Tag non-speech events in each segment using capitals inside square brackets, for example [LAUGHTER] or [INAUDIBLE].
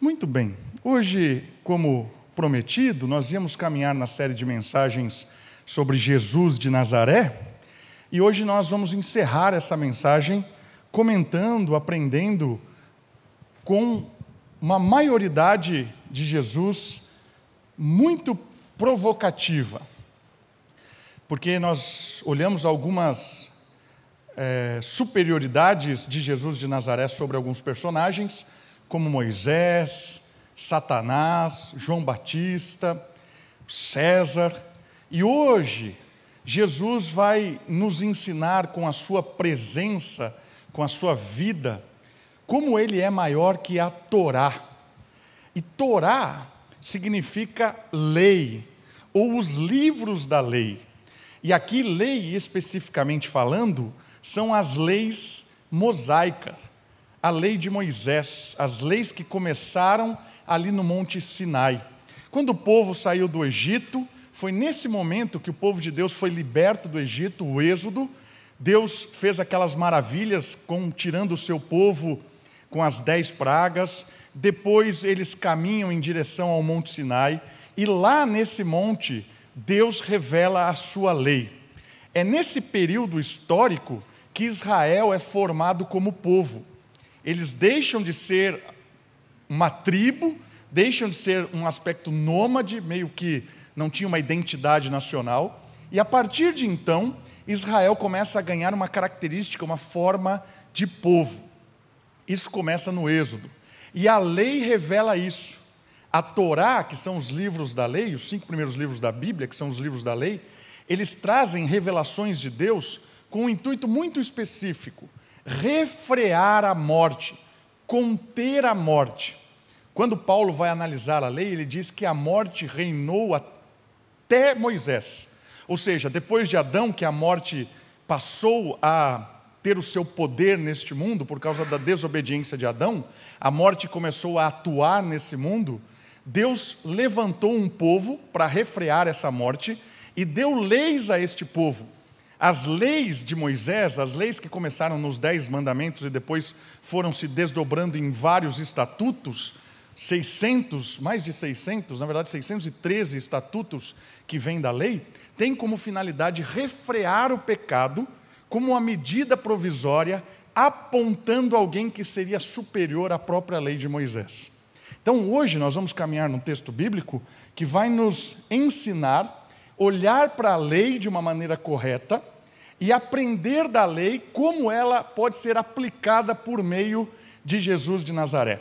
Muito bem. Hoje, como prometido, nós íamos caminhar na série de mensagens sobre Jesus de Nazaré, e hoje nós vamos encerrar essa mensagem comentando, aprendendo com uma maioridade de Jesus muito provocativa. Porque nós olhamos algumas é, superioridades de Jesus de Nazaré sobre alguns personagens, como Moisés, Satanás, João Batista, César. E hoje, Jesus vai nos ensinar com a sua presença, com a sua vida, como ele é maior que a Torá. E Torá significa lei, ou os livros da lei. E aqui, lei especificamente falando, são as leis mosaicas, a lei de Moisés, as leis que começaram ali no Monte Sinai. Quando o povo saiu do Egito, foi nesse momento que o povo de Deus foi liberto do Egito, o Êxodo. Deus fez aquelas maravilhas com tirando o seu povo com as dez pragas. Depois eles caminham em direção ao Monte Sinai e lá nesse monte Deus revela a sua lei. É nesse período histórico que Israel é formado como povo. Eles deixam de ser uma tribo, deixam de ser um aspecto nômade, meio que não tinha uma identidade nacional, e a partir de então, Israel começa a ganhar uma característica, uma forma de povo. Isso começa no Êxodo. E a lei revela isso. A Torá, que são os livros da lei, os cinco primeiros livros da Bíblia, que são os livros da lei, eles trazem revelações de Deus com um intuito muito específico: refrear a morte, conter a morte. Quando Paulo vai analisar a lei, ele diz que a morte reinou até Moisés. Ou seja, depois de Adão, que a morte passou a ter o seu poder neste mundo por causa da desobediência de Adão, a morte começou a atuar nesse mundo. Deus levantou um povo para refrear essa morte e deu leis a este povo. As leis de Moisés, as leis que começaram nos Dez Mandamentos e depois foram se desdobrando em vários estatutos, 600, mais de 600, na verdade 613 estatutos que vêm da lei, tem como finalidade refrear o pecado como uma medida provisória apontando alguém que seria superior à própria lei de Moisés. Então, hoje nós vamos caminhar num texto bíblico que vai nos ensinar olhar para a lei de uma maneira correta e aprender da lei como ela pode ser aplicada por meio de Jesus de Nazaré.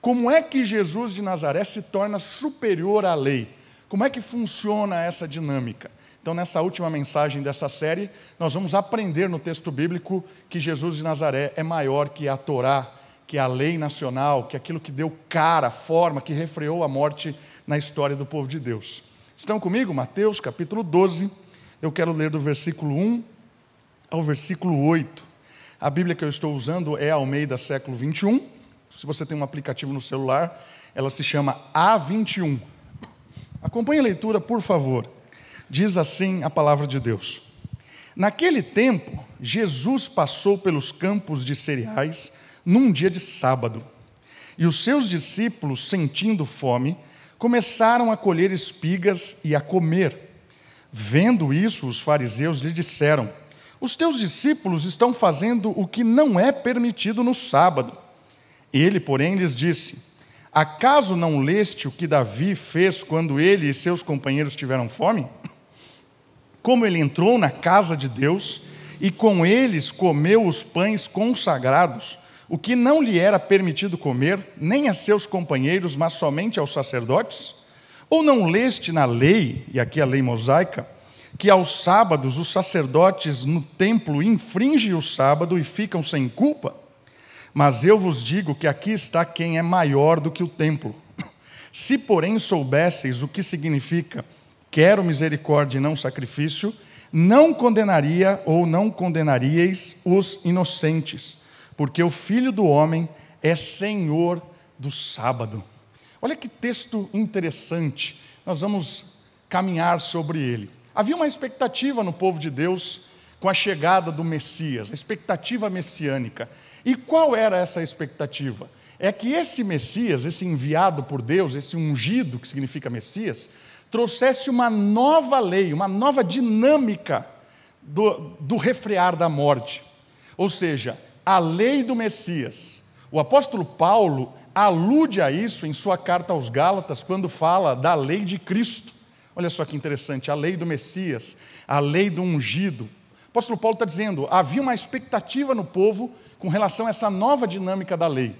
Como é que Jesus de Nazaré se torna superior à lei? Como é que funciona essa dinâmica? Então, nessa última mensagem dessa série, nós vamos aprender no texto bíblico que Jesus de Nazaré é maior que a Torá, que a lei nacional, que aquilo que deu cara, forma, que refreou a morte na história do povo de Deus. Estão comigo? Mateus capítulo 12. Eu quero ler do versículo 1 ao versículo 8. A Bíblia que eu estou usando é Almeida século 21. Se você tem um aplicativo no celular, ela se chama A21. Acompanhe a leitura, por favor. Diz assim a palavra de Deus. Naquele tempo, Jesus passou pelos campos de cereais num dia de sábado. E os seus discípulos, sentindo fome, começaram a colher espigas e a comer. Vendo isso, os fariseus lhe disseram: os teus discípulos estão fazendo o que não é permitido no sábado. Ele, porém, lhes disse: Acaso não leste o que Davi fez quando ele e seus companheiros tiveram fome? Como ele entrou na casa de Deus e com eles comeu os pães consagrados, o que não lhe era permitido comer, nem a seus companheiros, mas somente aos sacerdotes? Ou não leste na lei, e aqui a lei mosaica, que aos sábados os sacerdotes no templo infringem o sábado e ficam sem culpa? Mas eu vos digo que aqui está quem é maior do que o templo. [LAUGHS] Se, porém, soubesseis o que significa quero misericórdia e não sacrifício, não condenaria ou não condenaríeis os inocentes, porque o filho do homem é senhor do sábado. Olha que texto interessante, nós vamos caminhar sobre ele. Havia uma expectativa no povo de Deus com a chegada do Messias, a expectativa messiânica. E qual era essa expectativa? é que esse Messias, esse enviado por Deus, esse ungido, que significa Messias, trouxesse uma nova lei, uma nova dinâmica do, do refrear da morte. Ou seja, a lei do Messias. O apóstolo Paulo alude a isso em sua carta aos Gálatas, quando fala da lei de Cristo. Olha só que interessante, a lei do Messias, a lei do ungido. O apóstolo Paulo está dizendo: havia uma expectativa no povo com relação a essa nova dinâmica da lei.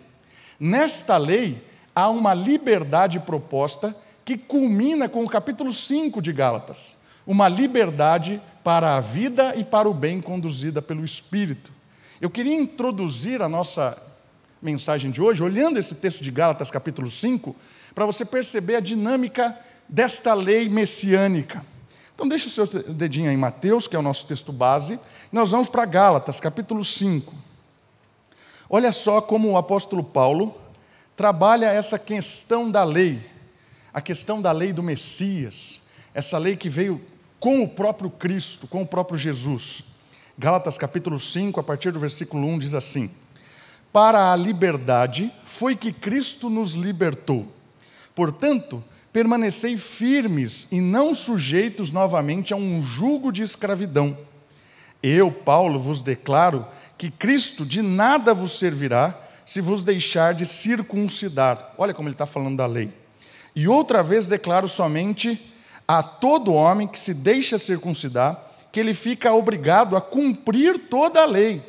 Nesta lei, há uma liberdade proposta que culmina com o capítulo 5 de Gálatas. Uma liberdade para a vida e para o bem conduzida pelo Espírito. Eu queria introduzir a nossa mensagem de hoje, olhando esse texto de Gálatas, capítulo 5, para você perceber a dinâmica desta lei messiânica. Então, deixa o seu dedinho em Mateus, que é o nosso texto base, e nós vamos para Gálatas, capítulo 5. Olha só como o apóstolo Paulo trabalha essa questão da lei, a questão da lei do Messias, essa lei que veio com o próprio Cristo, com o próprio Jesus. Gálatas capítulo 5, a partir do versículo 1 diz assim: Para a liberdade foi que Cristo nos libertou. Portanto, permanecei firmes e não sujeitos novamente a um jugo de escravidão. Eu, Paulo, vos declaro que Cristo de nada vos servirá se vos deixar de circuncidar. Olha como ele está falando da lei. E outra vez declaro somente a todo homem que se deixa circuncidar, que ele fica obrigado a cumprir toda a lei.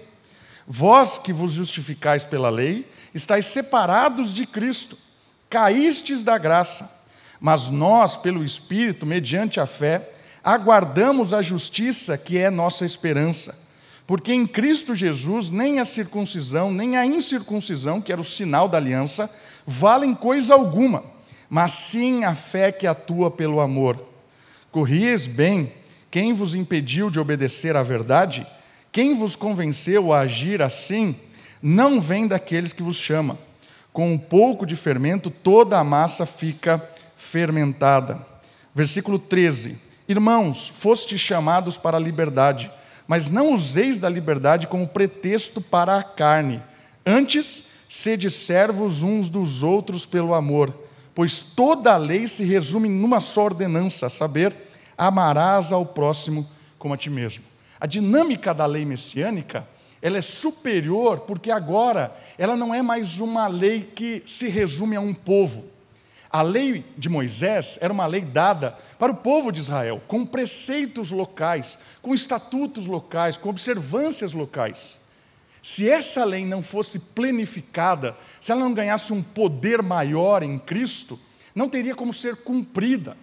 Vós que vos justificais pela lei, estáis separados de Cristo, caístes da graça mas nós, pelo Espírito, mediante a fé, aguardamos a justiça que é nossa esperança. Porque em Cristo Jesus nem a circuncisão, nem a incircuncisão, que era o sinal da aliança, valem coisa alguma, mas sim a fé que atua pelo amor. Corrieis bem, quem vos impediu de obedecer à verdade? Quem vos convenceu a agir assim? Não vem daqueles que vos chama. Com um pouco de fermento, toda a massa fica fermentada. Versículo 13: Irmãos, fostes chamados para a liberdade, mas não useis da liberdade como pretexto para a carne. Antes, sede servos uns dos outros pelo amor, pois toda a lei se resume numa só ordenança, a saber, amarás ao próximo como a ti mesmo. A dinâmica da lei messiânica ela é superior porque agora ela não é mais uma lei que se resume a um povo. A lei de Moisés era uma lei dada para o povo de Israel, com preceitos locais, com estatutos locais, com observâncias locais. Se essa lei não fosse plenificada, se ela não ganhasse um poder maior em Cristo, não teria como ser cumprida.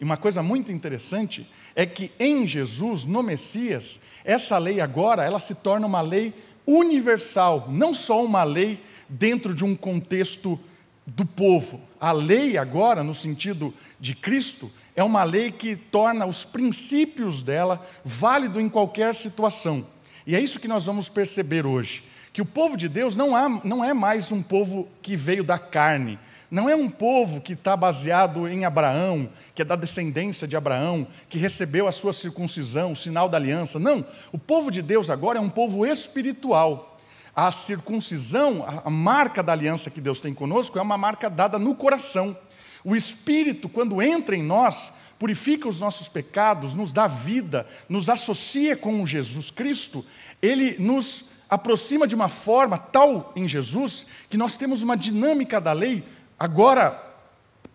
E uma coisa muito interessante é que em Jesus, no Messias, essa lei agora, ela se torna uma lei universal, não só uma lei dentro de um contexto do povo. A lei, agora, no sentido de Cristo, é uma lei que torna os princípios dela válido em qualquer situação. E é isso que nós vamos perceber hoje. Que o povo de Deus não, não é mais um povo que veio da carne, não é um povo que está baseado em Abraão, que é da descendência de Abraão, que recebeu a sua circuncisão, o sinal da aliança. Não, o povo de Deus agora é um povo espiritual a circuncisão, a marca da aliança que Deus tem conosco, é uma marca dada no coração. O Espírito, quando entra em nós, purifica os nossos pecados, nos dá vida, nos associa com Jesus Cristo, ele nos aproxima de uma forma tal em Jesus que nós temos uma dinâmica da lei agora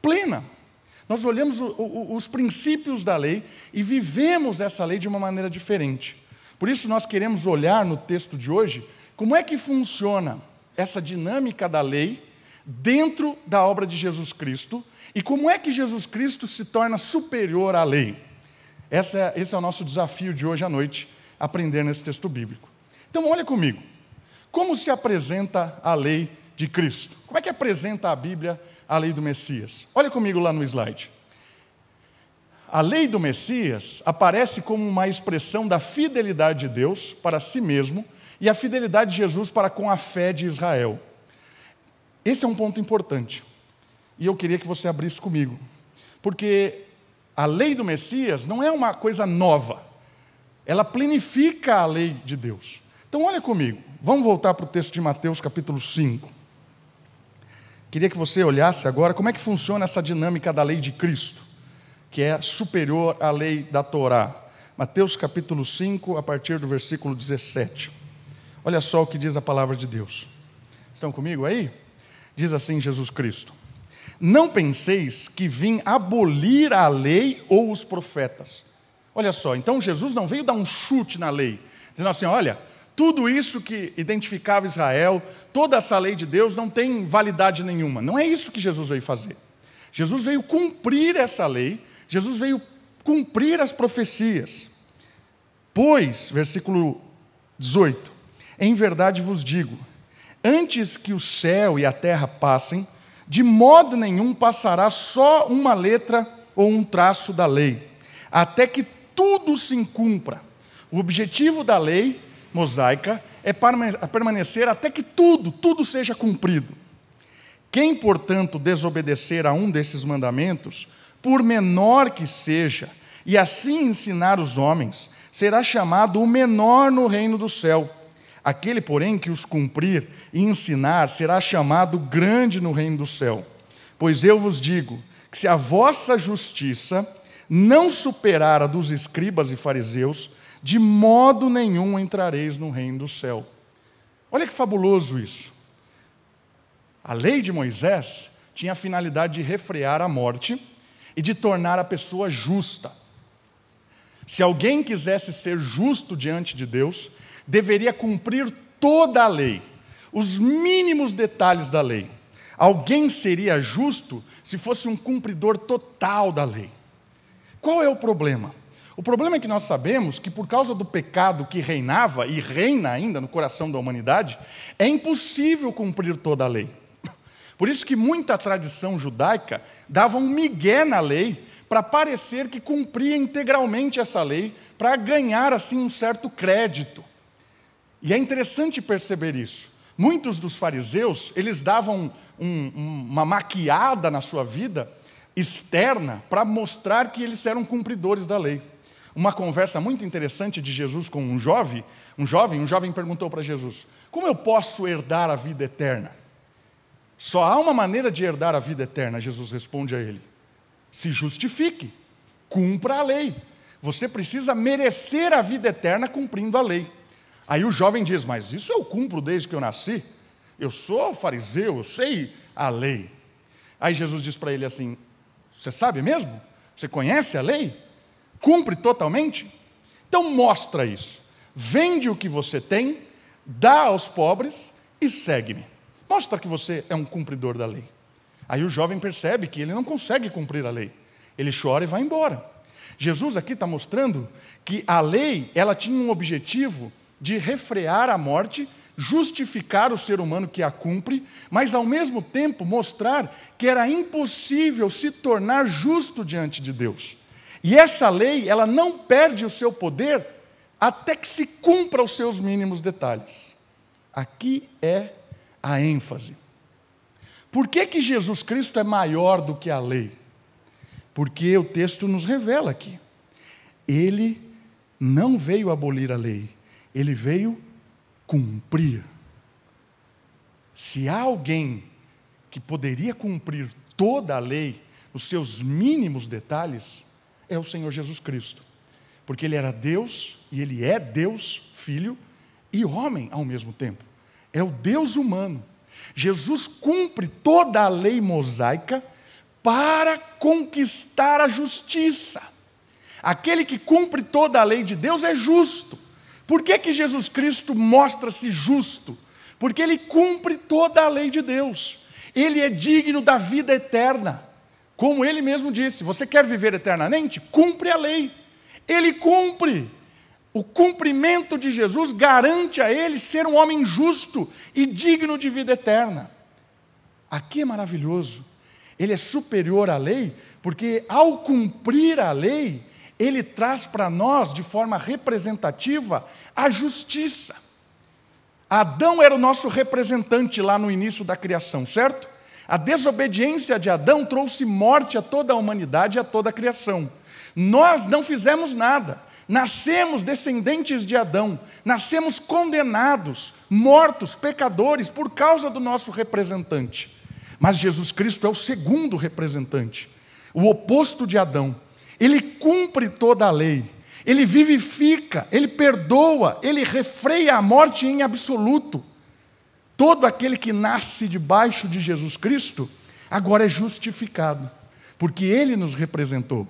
plena. Nós olhamos os princípios da lei e vivemos essa lei de uma maneira diferente. Por isso, nós queremos olhar no texto de hoje como é que funciona essa dinâmica da lei dentro da obra de Jesus Cristo e como é que Jesus Cristo se torna superior à lei? Esse é, esse é o nosso desafio de hoje à noite, aprender nesse texto bíblico. Então, olha comigo. Como se apresenta a lei de Cristo? Como é que apresenta a Bíblia a lei do Messias? Olha comigo lá no slide. A lei do Messias aparece como uma expressão da fidelidade de Deus para si mesmo e a fidelidade de Jesus para com a fé de Israel. Esse é um ponto importante. E eu queria que você abrisse comigo. Porque a lei do Messias não é uma coisa nova. Ela planifica a lei de Deus. Então, olha comigo. Vamos voltar para o texto de Mateus, capítulo 5. Queria que você olhasse agora como é que funciona essa dinâmica da lei de Cristo, que é superior à lei da Torá. Mateus capítulo 5, a partir do versículo 17. Olha só o que diz a palavra de Deus. Estão comigo aí? Diz assim Jesus Cristo: Não penseis que vim abolir a lei ou os profetas. Olha só, então Jesus não veio dar um chute na lei, dizendo assim: olha, tudo isso que identificava Israel, toda essa lei de Deus não tem validade nenhuma. Não é isso que Jesus veio fazer. Jesus veio cumprir essa lei, Jesus veio cumprir as profecias. Pois, versículo 18: Em verdade vos digo, antes que o céu e a terra passem, de modo nenhum passará só uma letra ou um traço da lei, até que tudo se cumpra. O objetivo da lei mosaica é permanecer até que tudo, tudo seja cumprido. Quem, portanto, desobedecer a um desses mandamentos, por menor que seja, e assim ensinar os homens, será chamado o menor no reino do céu. Aquele, porém, que os cumprir e ensinar, será chamado grande no reino do céu. Pois eu vos digo que se a vossa justiça não superar a dos escribas e fariseus, de modo nenhum entrareis no reino do céu. Olha que fabuloso isso. A lei de Moisés tinha a finalidade de refrear a morte e de tornar a pessoa justa. Se alguém quisesse ser justo diante de Deus, deveria cumprir toda a lei, os mínimos detalhes da lei. Alguém seria justo se fosse um cumpridor total da lei. Qual é o problema? O problema é que nós sabemos que, por causa do pecado que reinava e reina ainda no coração da humanidade, é impossível cumprir toda a lei. [LAUGHS] Por isso que muita tradição judaica dava um migué na lei para parecer que cumpria integralmente essa lei, para ganhar assim um certo crédito. E é interessante perceber isso. Muitos dos fariseus, eles davam um, uma maquiada na sua vida externa para mostrar que eles eram cumpridores da lei uma conversa muito interessante de Jesus com um jovem, um jovem, um jovem perguntou para Jesus: "Como eu posso herdar a vida eterna?" Só há uma maneira de herdar a vida eterna, Jesus responde a ele: se justifique, cumpra a lei. Você precisa merecer a vida eterna cumprindo a lei. Aí o jovem diz: Mas isso eu cumpro desde que eu nasci. Eu sou fariseu, eu sei a lei. Aí Jesus diz para ele assim: Você sabe mesmo? Você conhece a lei? Cumpre totalmente? Então mostra isso. Vende o que você tem, dá aos pobres e segue-me. Mostra que você é um cumpridor da lei. Aí o jovem percebe que ele não consegue cumprir a lei. Ele chora e vai embora. Jesus aqui está mostrando que a lei ela tinha um objetivo de refrear a morte, justificar o ser humano que a cumpre, mas ao mesmo tempo mostrar que era impossível se tornar justo diante de Deus. E essa lei, ela não perde o seu poder até que se cumpra os seus mínimos detalhes. Aqui é a ênfase. Por que, que Jesus Cristo é maior do que a lei? Porque o texto nos revela aqui. Ele não veio abolir a lei, ele veio cumprir. Se há alguém que poderia cumprir toda a lei, os seus mínimos detalhes, é o Senhor Jesus Cristo. Porque ele era Deus e ele é Deus, filho e homem ao mesmo tempo. É o Deus humano. Jesus cumpre toda a lei mosaica para conquistar a justiça. Aquele que cumpre toda a lei de Deus é justo. Por que, que Jesus Cristo mostra-se justo? Porque ele cumpre toda a lei de Deus. Ele é digno da vida eterna. Como ele mesmo disse: você quer viver eternamente? Cumpre a lei. Ele cumpre. O cumprimento de Jesus garante a ele ser um homem justo e digno de vida eterna. Aqui é maravilhoso. Ele é superior à lei, porque ao cumprir a lei, ele traz para nós, de forma representativa, a justiça. Adão era o nosso representante lá no início da criação, certo? A desobediência de Adão trouxe morte a toda a humanidade e a toda a criação. Nós não fizemos nada. Nascemos descendentes de Adão, nascemos condenados, mortos, pecadores por causa do nosso representante. Mas Jesus Cristo é o segundo representante, o oposto de Adão. Ele cumpre toda a lei, ele vivifica, ele perdoa, ele refreia a morte em absoluto. Todo aquele que nasce debaixo de Jesus Cristo agora é justificado, porque ele nos representou.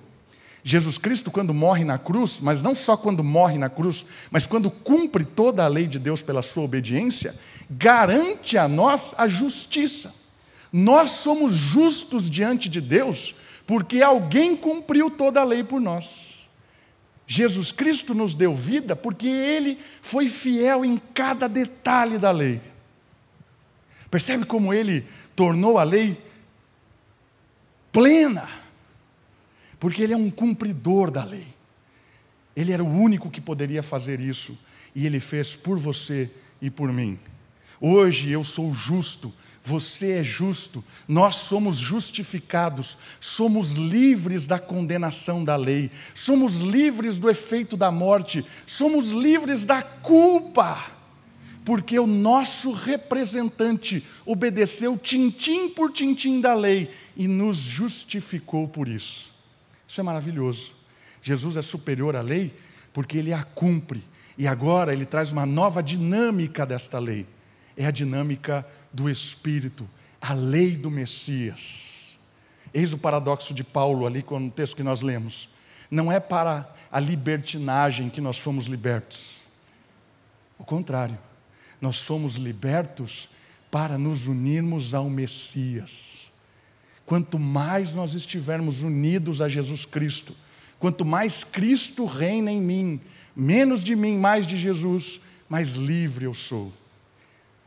Jesus Cristo, quando morre na cruz, mas não só quando morre na cruz, mas quando cumpre toda a lei de Deus pela sua obediência, garante a nós a justiça. Nós somos justos diante de Deus porque alguém cumpriu toda a lei por nós. Jesus Cristo nos deu vida porque ele foi fiel em cada detalhe da lei. Percebe como ele tornou a lei plena? Porque ele é um cumpridor da lei. Ele era o único que poderia fazer isso e ele fez por você e por mim. Hoje eu sou justo você é justo, nós somos justificados, somos livres da condenação da lei, somos livres do efeito da morte, somos livres da culpa, porque o nosso representante obedeceu tintim por tintim da lei e nos justificou por isso. Isso é maravilhoso. Jesus é superior à lei porque ele a cumpre e agora ele traz uma nova dinâmica desta lei é a dinâmica do Espírito, a lei do Messias. Eis o paradoxo de Paulo ali com o texto que nós lemos. Não é para a libertinagem que nós fomos libertos. Ao contrário, nós somos libertos para nos unirmos ao Messias. Quanto mais nós estivermos unidos a Jesus Cristo, quanto mais Cristo reina em mim, menos de mim, mais de Jesus, mais livre eu sou.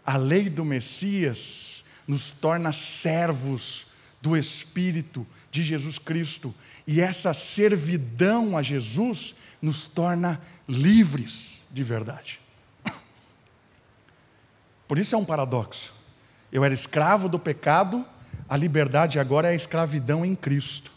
A lei do Messias nos torna servos do Espírito de Jesus Cristo, e essa servidão a Jesus nos torna livres de verdade. Por isso é um paradoxo. Eu era escravo do pecado, a liberdade agora é a escravidão em Cristo.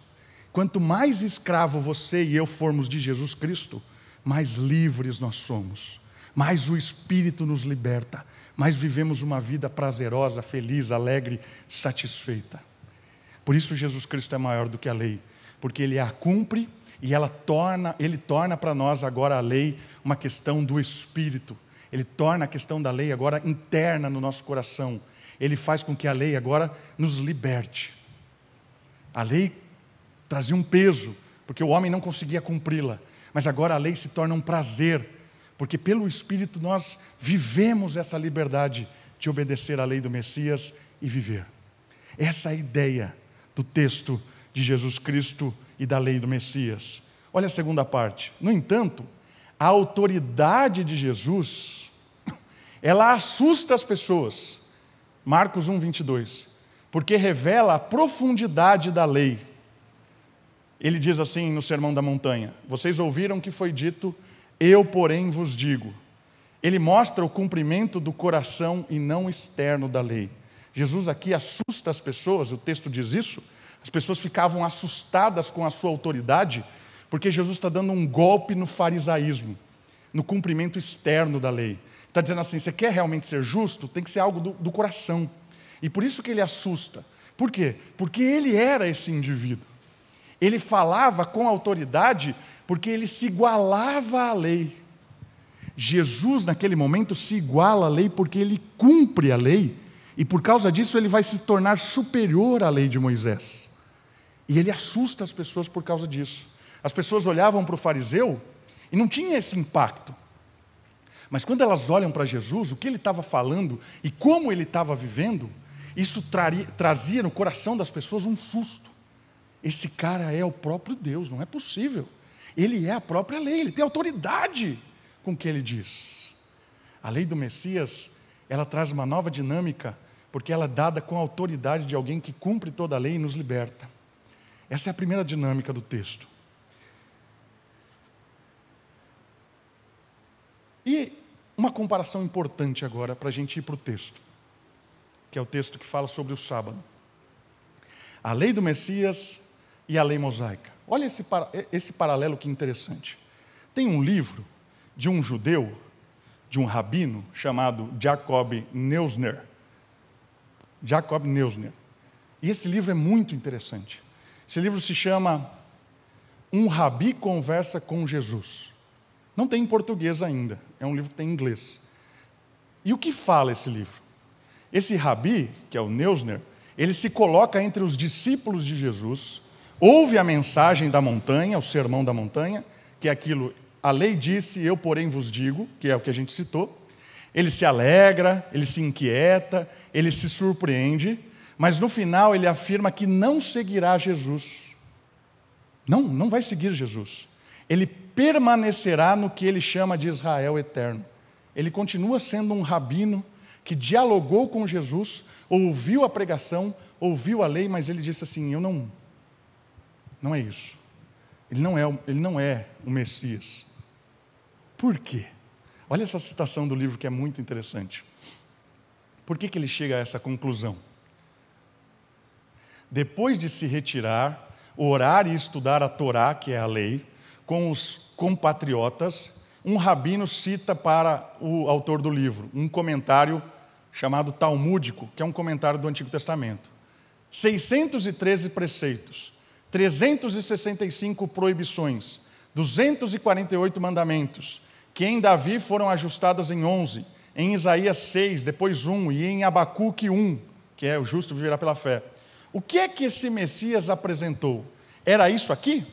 Quanto mais escravo você e eu formos de Jesus Cristo, mais livres nós somos, mais o Espírito nos liberta, mas vivemos uma vida prazerosa, feliz, alegre, satisfeita. Por isso Jesus Cristo é maior do que a lei, porque ele a cumpre e ela torna, ele torna para nós agora a lei uma questão do espírito. Ele torna a questão da lei agora interna no nosso coração. Ele faz com que a lei agora nos liberte. A lei trazia um peso, porque o homem não conseguia cumpri-la, mas agora a lei se torna um prazer porque pelo Espírito nós vivemos essa liberdade de obedecer à lei do Messias e viver. Essa é a ideia do texto de Jesus Cristo e da lei do Messias. Olha a segunda parte. No entanto, a autoridade de Jesus, ela assusta as pessoas. Marcos 1, 22. Porque revela a profundidade da lei. Ele diz assim no Sermão da Montanha: Vocês ouviram que foi dito eu, porém, vos digo. Ele mostra o cumprimento do coração e não externo da lei. Jesus aqui assusta as pessoas, o texto diz isso. As pessoas ficavam assustadas com a sua autoridade, porque Jesus está dando um golpe no farisaísmo, no cumprimento externo da lei. Está dizendo assim: você quer realmente ser justo? Tem que ser algo do, do coração. E por isso que ele assusta. Por quê? Porque ele era esse indivíduo. Ele falava com autoridade porque ele se igualava à lei. Jesus, naquele momento, se iguala à lei porque ele cumpre a lei, e por causa disso ele vai se tornar superior à lei de Moisés. E ele assusta as pessoas por causa disso. As pessoas olhavam para o fariseu e não tinha esse impacto. Mas quando elas olham para Jesus, o que ele estava falando e como ele estava vivendo, isso traria, trazia no coração das pessoas um susto. Esse cara é o próprio Deus, não é possível. Ele é a própria lei, ele tem autoridade com o que ele diz. A lei do Messias, ela traz uma nova dinâmica, porque ela é dada com a autoridade de alguém que cumpre toda a lei e nos liberta. Essa é a primeira dinâmica do texto. E uma comparação importante agora para a gente ir para o texto, que é o texto que fala sobre o sábado. A lei do Messias e a lei mosaica. Olha esse, esse paralelo que interessante. Tem um livro de um judeu, de um rabino, chamado Jacob Neusner. Jacob Neusner. E esse livro é muito interessante. Esse livro se chama Um Rabi Conversa com Jesus. Não tem em português ainda, é um livro que tem em inglês. E o que fala esse livro? Esse rabi, que é o Neusner, ele se coloca entre os discípulos de Jesus, ouve a mensagem da montanha, o sermão da montanha, que é aquilo, a lei disse, eu porém vos digo, que é o que a gente citou. Ele se alegra, ele se inquieta, ele se surpreende, mas no final ele afirma que não seguirá Jesus. Não, não vai seguir Jesus. Ele permanecerá no que ele chama de Israel eterno. Ele continua sendo um rabino que dialogou com Jesus, ouviu a pregação, ouviu a lei, mas ele disse assim: Eu não, não é isso. Ele não é, ele não é o Messias. Por quê? Olha essa citação do livro que é muito interessante. Por que, que ele chega a essa conclusão? Depois de se retirar, orar e estudar a Torá, que é a lei, com os compatriotas, um rabino cita para o autor do livro um comentário chamado Talmúdico, que é um comentário do Antigo Testamento. 613 preceitos, 365 proibições, 248 mandamentos, que em Davi foram ajustadas em 11, em Isaías 6, depois 1, e em Abacuque 1, que é o justo viverá pela fé. O que é que esse Messias apresentou? Era isso aqui?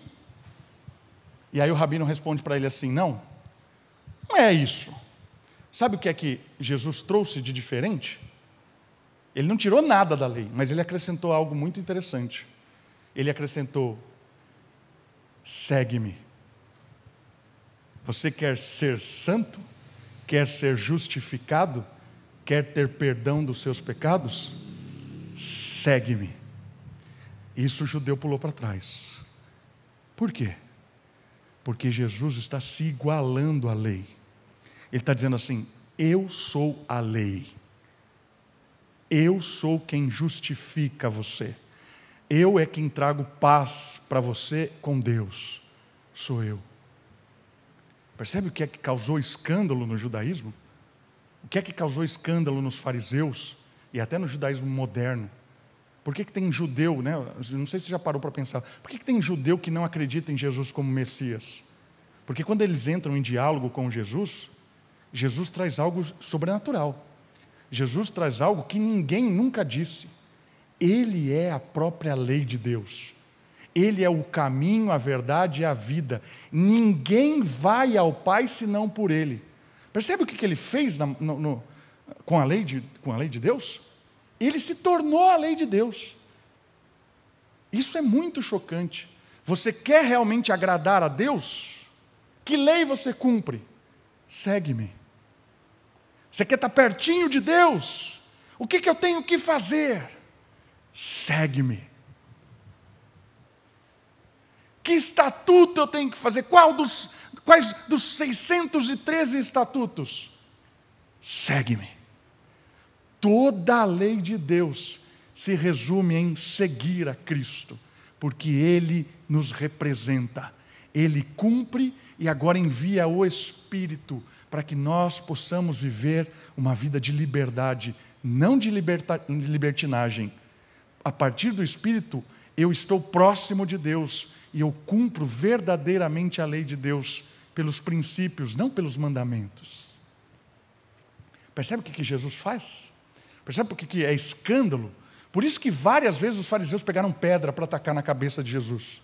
E aí o rabino responde para ele assim: não, não é isso. Sabe o que é que Jesus trouxe de diferente? Ele não tirou nada da lei, mas ele acrescentou algo muito interessante. Ele acrescentou: segue-me. Você quer ser santo? Quer ser justificado? Quer ter perdão dos seus pecados? Segue-me. Isso o judeu pulou para trás. Por quê? Porque Jesus está se igualando à lei. Ele está dizendo assim: Eu sou a lei. Eu sou quem justifica você. Eu é quem trago paz para você com Deus. Sou eu. Percebe o que é que causou escândalo no judaísmo? O que é que causou escândalo nos fariseus e até no judaísmo moderno? Por que, que tem judeu, né? não sei se você já parou para pensar, por que, que tem judeu que não acredita em Jesus como Messias? Porque quando eles entram em diálogo com Jesus, Jesus traz algo sobrenatural. Jesus traz algo que ninguém nunca disse. Ele é a própria lei de Deus. Ele é o caminho, a verdade e a vida. Ninguém vai ao Pai senão por Ele. Percebe o que, ele fez no, no, com, a lei de, com a lei de Deus? Ele se tornou a lei de Deus. Isso é muito chocante. Você quer realmente agradar a Deus? Que lei você cumpre? Segue-me. Você quer estar pertinho de Deus? O que, que eu tenho que fazer? Segue-me. Que estatuto eu tenho que fazer? Qual dos, quais dos 613 estatutos? Segue-me. Toda a lei de Deus se resume em seguir a Cristo, porque Ele nos representa, Ele cumpre e agora envia o Espírito para que nós possamos viver uma vida de liberdade, não de libertinagem. A partir do Espírito, eu estou próximo de Deus e eu cumpro verdadeiramente a lei de Deus pelos princípios, não pelos mandamentos. Percebe o que Jesus faz? Percebe o que é escândalo? Por isso que várias vezes os fariseus pegaram pedra para atacar na cabeça de Jesus.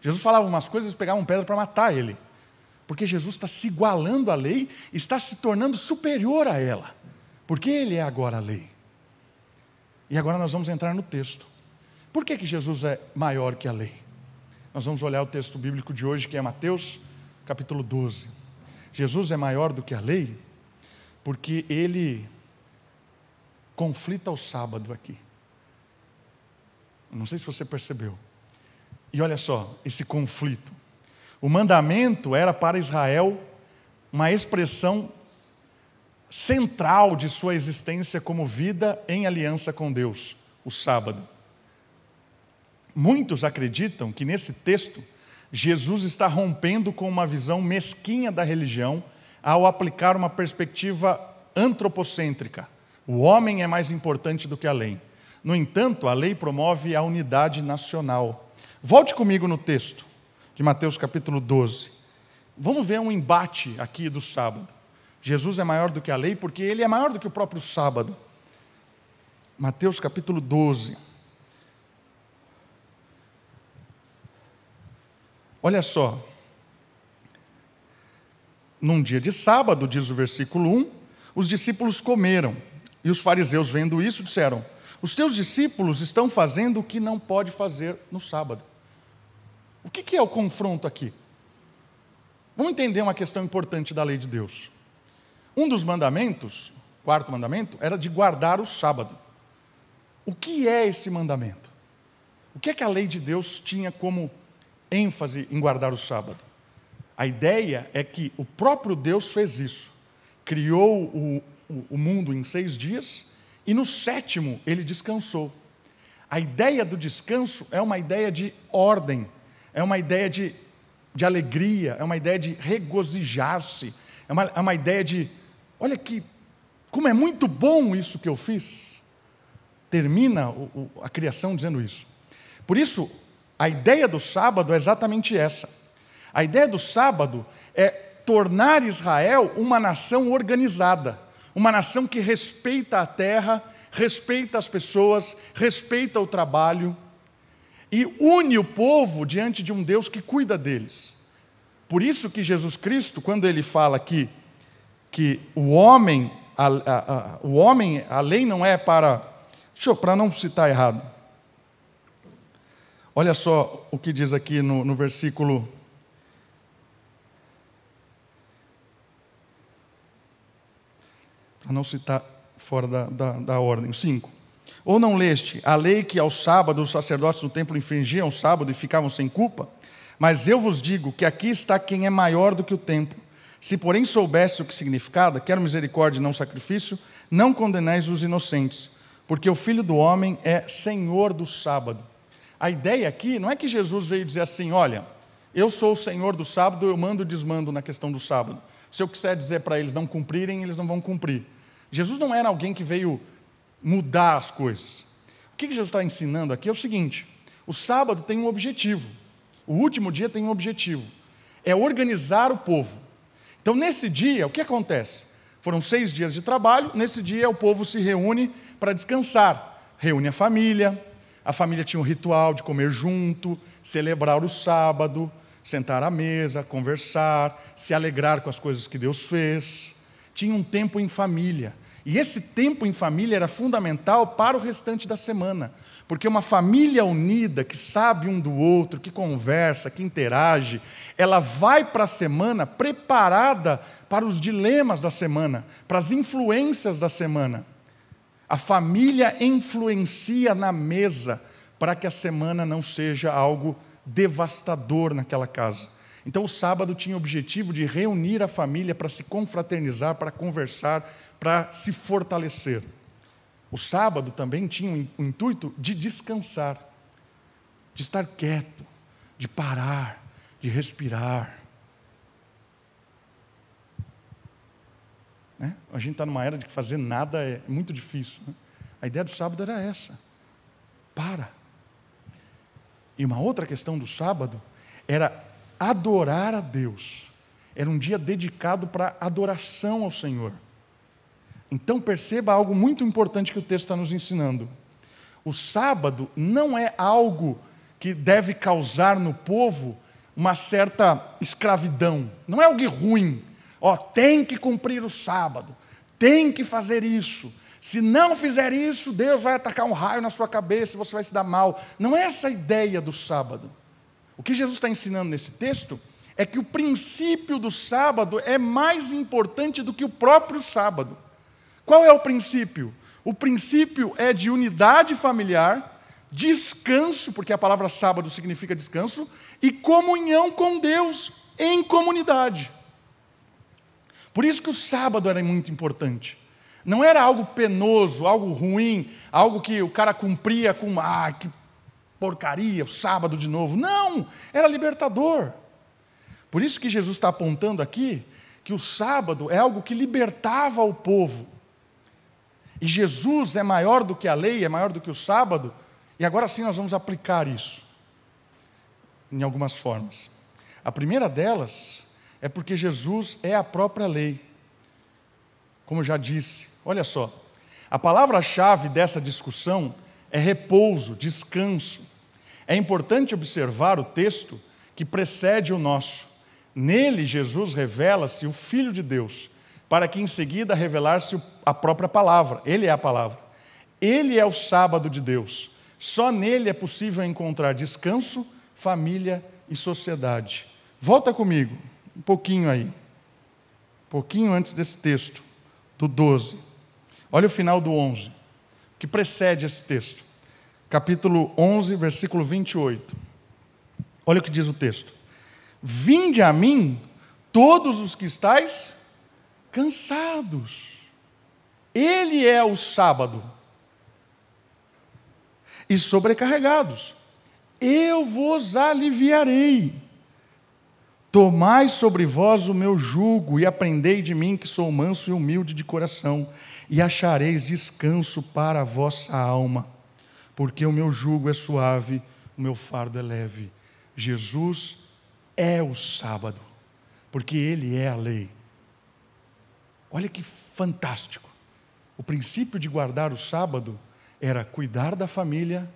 Jesus falava umas coisas, eles pegavam pedra para matar ele. Porque Jesus está se igualando à lei, está se tornando superior a ela, porque Ele é agora a lei. E agora nós vamos entrar no texto. Por que, que Jesus é maior que a lei? Nós vamos olhar o texto bíblico de hoje, que é Mateus, capítulo 12. Jesus é maior do que a lei, porque ele conflita o sábado aqui. Não sei se você percebeu. E olha só, esse conflito. O mandamento era para Israel uma expressão central de sua existência como vida em aliança com Deus, o sábado. Muitos acreditam que nesse texto Jesus está rompendo com uma visão mesquinha da religião ao aplicar uma perspectiva antropocêntrica. O homem é mais importante do que a lei. No entanto, a lei promove a unidade nacional. Volte comigo no texto de Mateus capítulo 12. Vamos ver um embate aqui do sábado. Jesus é maior do que a lei porque ele é maior do que o próprio sábado. Mateus capítulo 12. Olha só. Num dia de sábado, diz o versículo 1, os discípulos comeram. E os fariseus, vendo isso, disseram: Os teus discípulos estão fazendo o que não pode fazer no sábado. O que é o confronto aqui? Vamos entender uma questão importante da lei de Deus. Um dos mandamentos, quarto mandamento, era de guardar o sábado. O que é esse mandamento? O que é que a lei de Deus tinha como ênfase em guardar o sábado? A ideia é que o próprio Deus fez isso. Criou o, o mundo em seis dias e no sétimo ele descansou. A ideia do descanso é uma ideia de ordem, é uma ideia de, de alegria, é uma ideia de regozijar-se, é uma, é uma ideia de, olha que, como é muito bom isso que eu fiz. Termina o, o, a criação dizendo isso. Por isso, a ideia do sábado é exatamente essa. A ideia do sábado é tornar Israel uma nação organizada, uma nação que respeita a terra, respeita as pessoas, respeita o trabalho e une o povo diante de um Deus que cuida deles. Por isso que Jesus Cristo, quando ele fala que, que o homem, a, a, a, o homem, a lei não é para. Deixa eu, para não citar errado. Olha só o que diz aqui no, no versículo para não citar fora da, da, da ordem. 5. Ou não leste a lei que ao sábado os sacerdotes no templo infringiam o sábado e ficavam sem culpa? Mas eu vos digo que aqui está quem é maior do que o templo. Se, porém, soubesse o que significava, quero misericórdia e não sacrifício, não condenais os inocentes, porque o filho do homem é senhor do sábado. A ideia aqui não é que Jesus veio dizer assim: olha, eu sou o senhor do sábado, eu mando e desmando na questão do sábado. Se eu quiser dizer para eles não cumprirem, eles não vão cumprir. Jesus não era alguém que veio mudar as coisas. O que Jesus está ensinando aqui é o seguinte: o sábado tem um objetivo, o último dia tem um objetivo, é organizar o povo. Então, nesse dia, o que acontece? Foram seis dias de trabalho, nesse dia o povo se reúne para descansar. Reúne a família, a família tinha um ritual de comer junto, celebrar o sábado, sentar à mesa, conversar, se alegrar com as coisas que Deus fez. Tinha um tempo em família. E esse tempo em família era fundamental para o restante da semana, porque uma família unida, que sabe um do outro, que conversa, que interage, ela vai para a semana preparada para os dilemas da semana, para as influências da semana. A família influencia na mesa para que a semana não seja algo devastador naquela casa. Então, o sábado tinha o objetivo de reunir a família para se confraternizar, para conversar, para se fortalecer. O sábado também tinha o intuito de descansar, de estar quieto, de parar, de respirar. Né? A gente está numa era de que fazer nada é muito difícil. Né? A ideia do sábado era essa: para e uma outra questão do sábado era adorar a Deus. Era um dia dedicado para adoração ao Senhor. Então perceba algo muito importante que o texto está nos ensinando. O sábado não é algo que deve causar no povo uma certa escravidão. Não é algo ruim. Ó, tem que cumprir o sábado, tem que fazer isso. Se não fizer isso, Deus vai atacar um raio na sua cabeça e você vai se dar mal. Não é essa a ideia do sábado. O que Jesus está ensinando nesse texto é que o princípio do sábado é mais importante do que o próprio sábado. Qual é o princípio? O princípio é de unidade familiar, descanso, porque a palavra sábado significa descanso, e comunhão com Deus em comunidade. Por isso que o sábado era muito importante. Não era algo penoso, algo ruim, algo que o cara cumpria com, ah, que porcaria, sábado de novo. Não, era libertador. Por isso que Jesus está apontando aqui que o sábado é algo que libertava o povo. E Jesus é maior do que a lei, é maior do que o sábado, e agora sim nós vamos aplicar isso em algumas formas. A primeira delas é porque Jesus é a própria lei. Como eu já disse, olha só, a palavra-chave dessa discussão é repouso, descanso. É importante observar o texto que precede o nosso. Nele, Jesus revela-se o Filho de Deus, para que em seguida revelar-se a própria palavra. Ele é a palavra. Ele é o sábado de Deus. Só nele é possível encontrar descanso, família e sociedade. Volta comigo, um pouquinho aí. Um pouquinho antes desse texto, do 12. Olha o final do 11, que precede esse texto. Capítulo 11, versículo 28. Olha o que diz o texto. Vinde a mim todos os que estáis cansados. Ele é o sábado. E sobrecarregados. Eu vos aliviarei. Tomai sobre vós o meu jugo e aprendei de mim que sou manso e humilde de coração, e achareis descanso para a vossa alma, porque o meu jugo é suave, o meu fardo é leve. Jesus é o sábado, porque Ele é a lei. Olha que fantástico. O princípio de guardar o sábado era cuidar da família,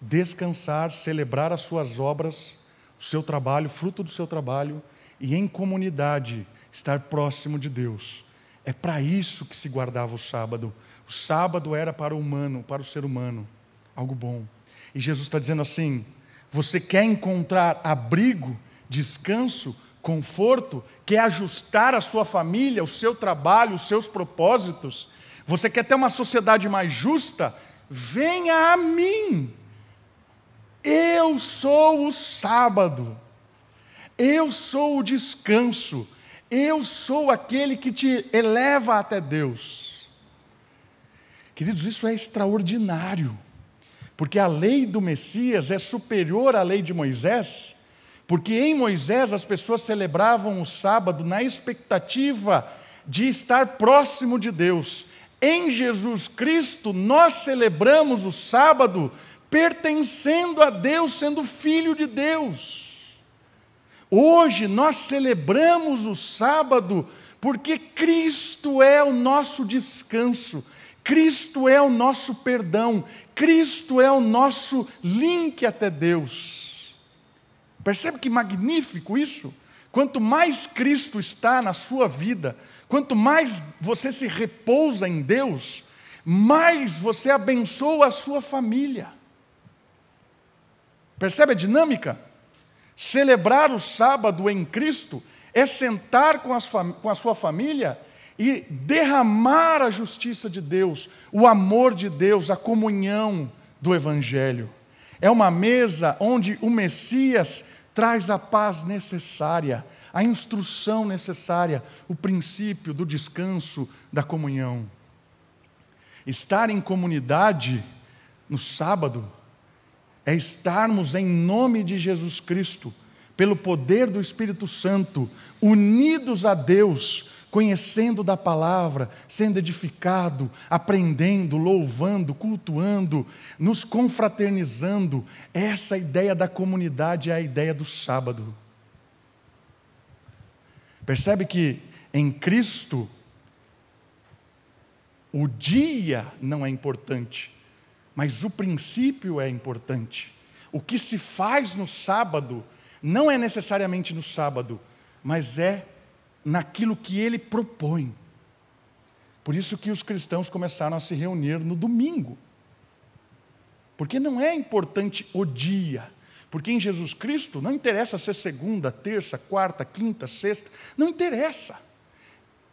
descansar, celebrar as suas obras, o seu trabalho, fruto do seu trabalho, e em comunidade, estar próximo de Deus. É para isso que se guardava o sábado. O sábado era para o humano, para o ser humano, algo bom. E Jesus está dizendo assim: você quer encontrar abrigo, descanso, conforto, quer ajustar a sua família, o seu trabalho, os seus propósitos, você quer ter uma sociedade mais justa, venha a mim. Eu sou o sábado, eu sou o descanso, eu sou aquele que te eleva até Deus. Queridos, isso é extraordinário. Porque a lei do Messias é superior à lei de Moisés, porque em Moisés as pessoas celebravam o sábado na expectativa de estar próximo de Deus. Em Jesus Cristo, nós celebramos o sábado pertencendo a Deus, sendo filho de Deus. Hoje nós celebramos o sábado porque Cristo é o nosso descanso. Cristo é o nosso perdão, Cristo é o nosso link até Deus. Percebe que magnífico isso? Quanto mais Cristo está na sua vida, quanto mais você se repousa em Deus, mais você abençoa a sua família. Percebe a dinâmica? Celebrar o sábado em Cristo é sentar com, com a sua família e derramar a justiça de Deus, o amor de Deus, a comunhão do Evangelho. É uma mesa onde o Messias traz a paz necessária, a instrução necessária, o princípio do descanso, da comunhão. Estar em comunidade no sábado é estarmos em nome de Jesus Cristo, pelo poder do Espírito Santo, unidos a Deus, conhecendo da palavra, sendo edificado, aprendendo, louvando, cultuando, nos confraternizando. Essa ideia da comunidade é a ideia do sábado. Percebe que em Cristo, o dia não é importante, mas o princípio é importante. O que se faz no sábado não é necessariamente no sábado, mas é naquilo que ele propõe. Por isso que os cristãos começaram a se reunir no domingo. Porque não é importante o dia. Porque em Jesus Cristo não interessa ser segunda, terça, quarta, quinta, sexta, não interessa.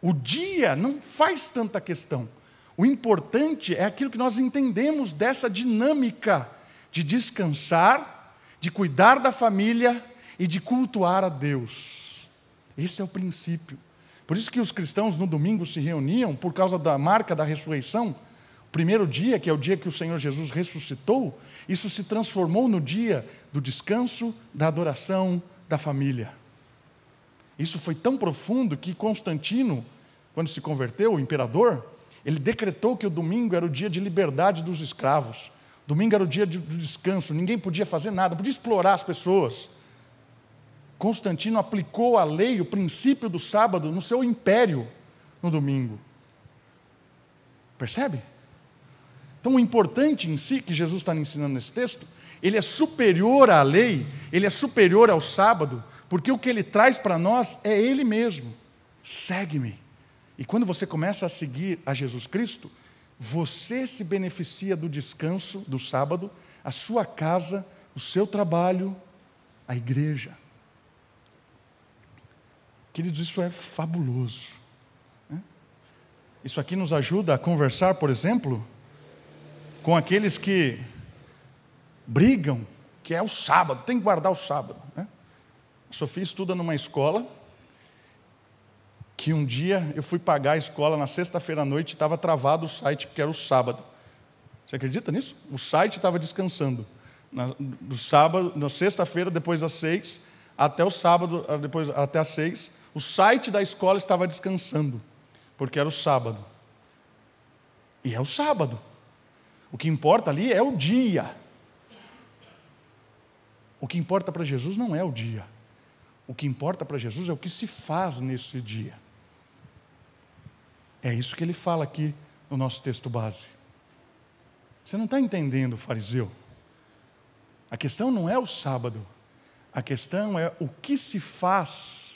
O dia não faz tanta questão. O importante é aquilo que nós entendemos dessa dinâmica de descansar, de cuidar da família e de cultuar a Deus. Esse é o princípio. Por isso que os cristãos no domingo se reuniam por causa da marca da ressurreição. O primeiro dia, que é o dia que o Senhor Jesus ressuscitou, isso se transformou no dia do descanso, da adoração, da família. Isso foi tão profundo que Constantino, quando se converteu, o imperador, Ele decretou que o domingo era o dia de liberdade dos escravos. Domingo era o dia do descanso, ninguém podia fazer nada, podia explorar as pessoas. Constantino aplicou a lei, o princípio do sábado, no seu império no domingo. Percebe? Então, o importante em si que Jesus está ensinando nesse texto, ele é superior à lei, ele é superior ao sábado, porque o que ele traz para nós é ele mesmo. Segue-me. E quando você começa a seguir a Jesus Cristo, você se beneficia do descanso do sábado, a sua casa, o seu trabalho, a igreja. Queridos, isso é fabuloso. Isso aqui nos ajuda a conversar, por exemplo, com aqueles que brigam, que é o sábado, tem que guardar o sábado. Né? A Sofia estuda numa escola que um dia eu fui pagar a escola na sexta-feira à noite e estava travado o site porque era o sábado. Você acredita nisso? O site estava descansando. Na, do sábado, na sexta-feira, depois das seis, até o sábado, ah, depois, até às seis, o site da escola estava descansando, porque era o sábado. E é o sábado. O que importa ali é o dia. O que importa para Jesus não é o dia. O que importa para Jesus é o que se faz nesse dia. É isso que ele fala aqui no nosso texto base. Você não está entendendo, fariseu? A questão não é o sábado, a questão é o que se faz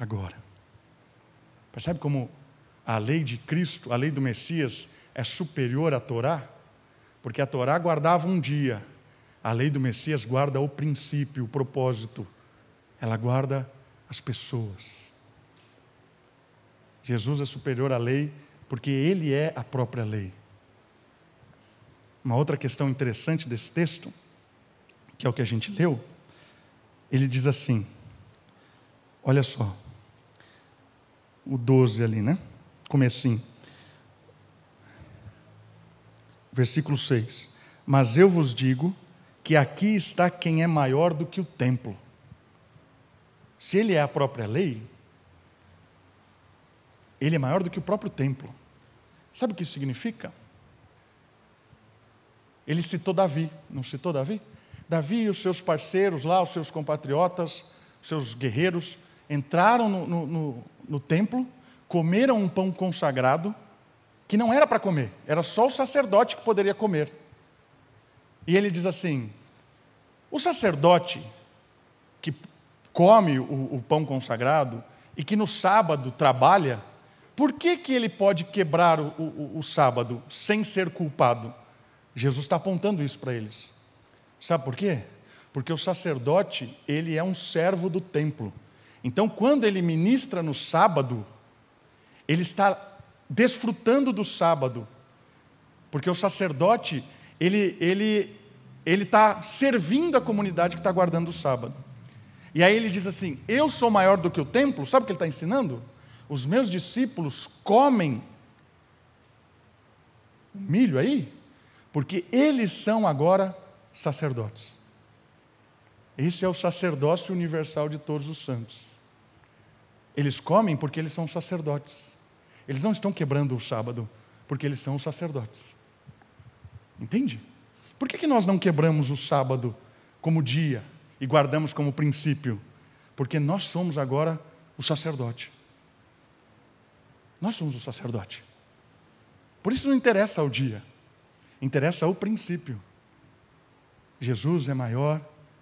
agora. Percebe como a lei de Cristo, a lei do Messias, é superior à Torá? Porque a Torá guardava um dia, a lei do Messias guarda o princípio, o propósito, ela guarda as pessoas. Jesus é superior à lei porque ele é a própria lei. Uma outra questão interessante desse texto, que é o que a gente leu, ele diz assim: olha só, o 12 ali, né? Comecinho. Versículo 6. Mas eu vos digo que aqui está quem é maior do que o templo. Se ele é a própria lei, ele é maior do que o próprio templo. Sabe o que isso significa? Ele citou Davi, não citou Davi? Davi e os seus parceiros lá, os seus compatriotas, os seus guerreiros, entraram no, no, no templo, comeram um pão consagrado, que não era para comer, era só o sacerdote que poderia comer. E ele diz assim: o sacerdote que come o, o pão consagrado e que no sábado trabalha, por que, que ele pode quebrar o, o, o sábado sem ser culpado? Jesus está apontando isso para eles. Sabe por quê? Porque o sacerdote, ele é um servo do templo. Então, quando ele ministra no sábado, ele está desfrutando do sábado. Porque o sacerdote, ele ele ele está servindo a comunidade que está guardando o sábado. E aí ele diz assim: Eu sou maior do que o templo. Sabe o que ele está ensinando? os meus discípulos comem milho aí, porque eles são agora sacerdotes. Esse é o sacerdócio universal de todos os santos. Eles comem porque eles são sacerdotes. Eles não estão quebrando o sábado, porque eles são sacerdotes. Entende? Por que, que nós não quebramos o sábado como dia e guardamos como princípio? Porque nós somos agora o sacerdote. Nós somos o sacerdote. Por isso não interessa o dia, interessa o princípio. Jesus é maior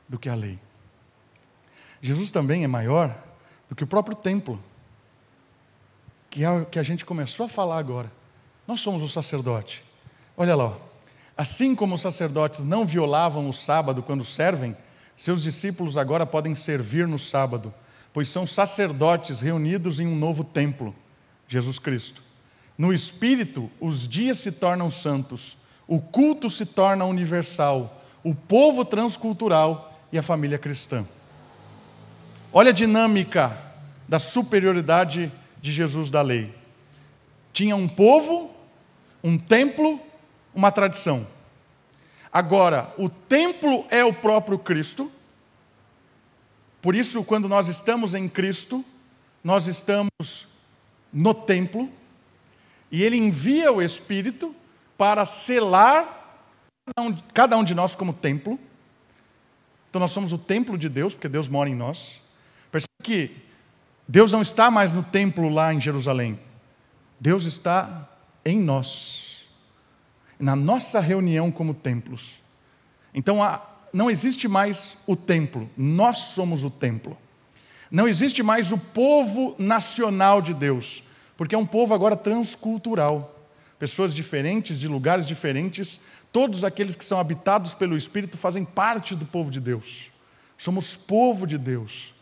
do que a lei. Jesus também é maior do que o próprio templo, que é o que a gente começou a falar agora. Nós somos o sacerdote. Olha lá, assim como os sacerdotes não violavam o sábado quando servem, seus discípulos agora podem servir no sábado, pois são sacerdotes reunidos em um novo templo. Jesus Cristo. No Espírito, os dias se tornam santos, o culto se torna universal, o povo transcultural e a família cristã. Olha a dinâmica da superioridade de Jesus da lei. Tinha um povo, um templo, uma tradição. Agora, o templo é o próprio Cristo. Por isso, quando nós estamos em Cristo, nós estamos no templo, E ele envia o Espírito para selar cada um de nós como templo. Então nós somos o templo de Deus, porque Deus mora em nós. Que Deus não está mais no templo lá em Jerusalém. Deus está em nós. Na nossa reunião como templos. Então não existe mais o templo, nós somos o templo. Não existe mais o povo nacional de Deus, porque é um povo agora transcultural. Pessoas diferentes, de lugares diferentes, todos aqueles que são habitados pelo Espírito fazem parte do povo de Deus. Somos povo de Deus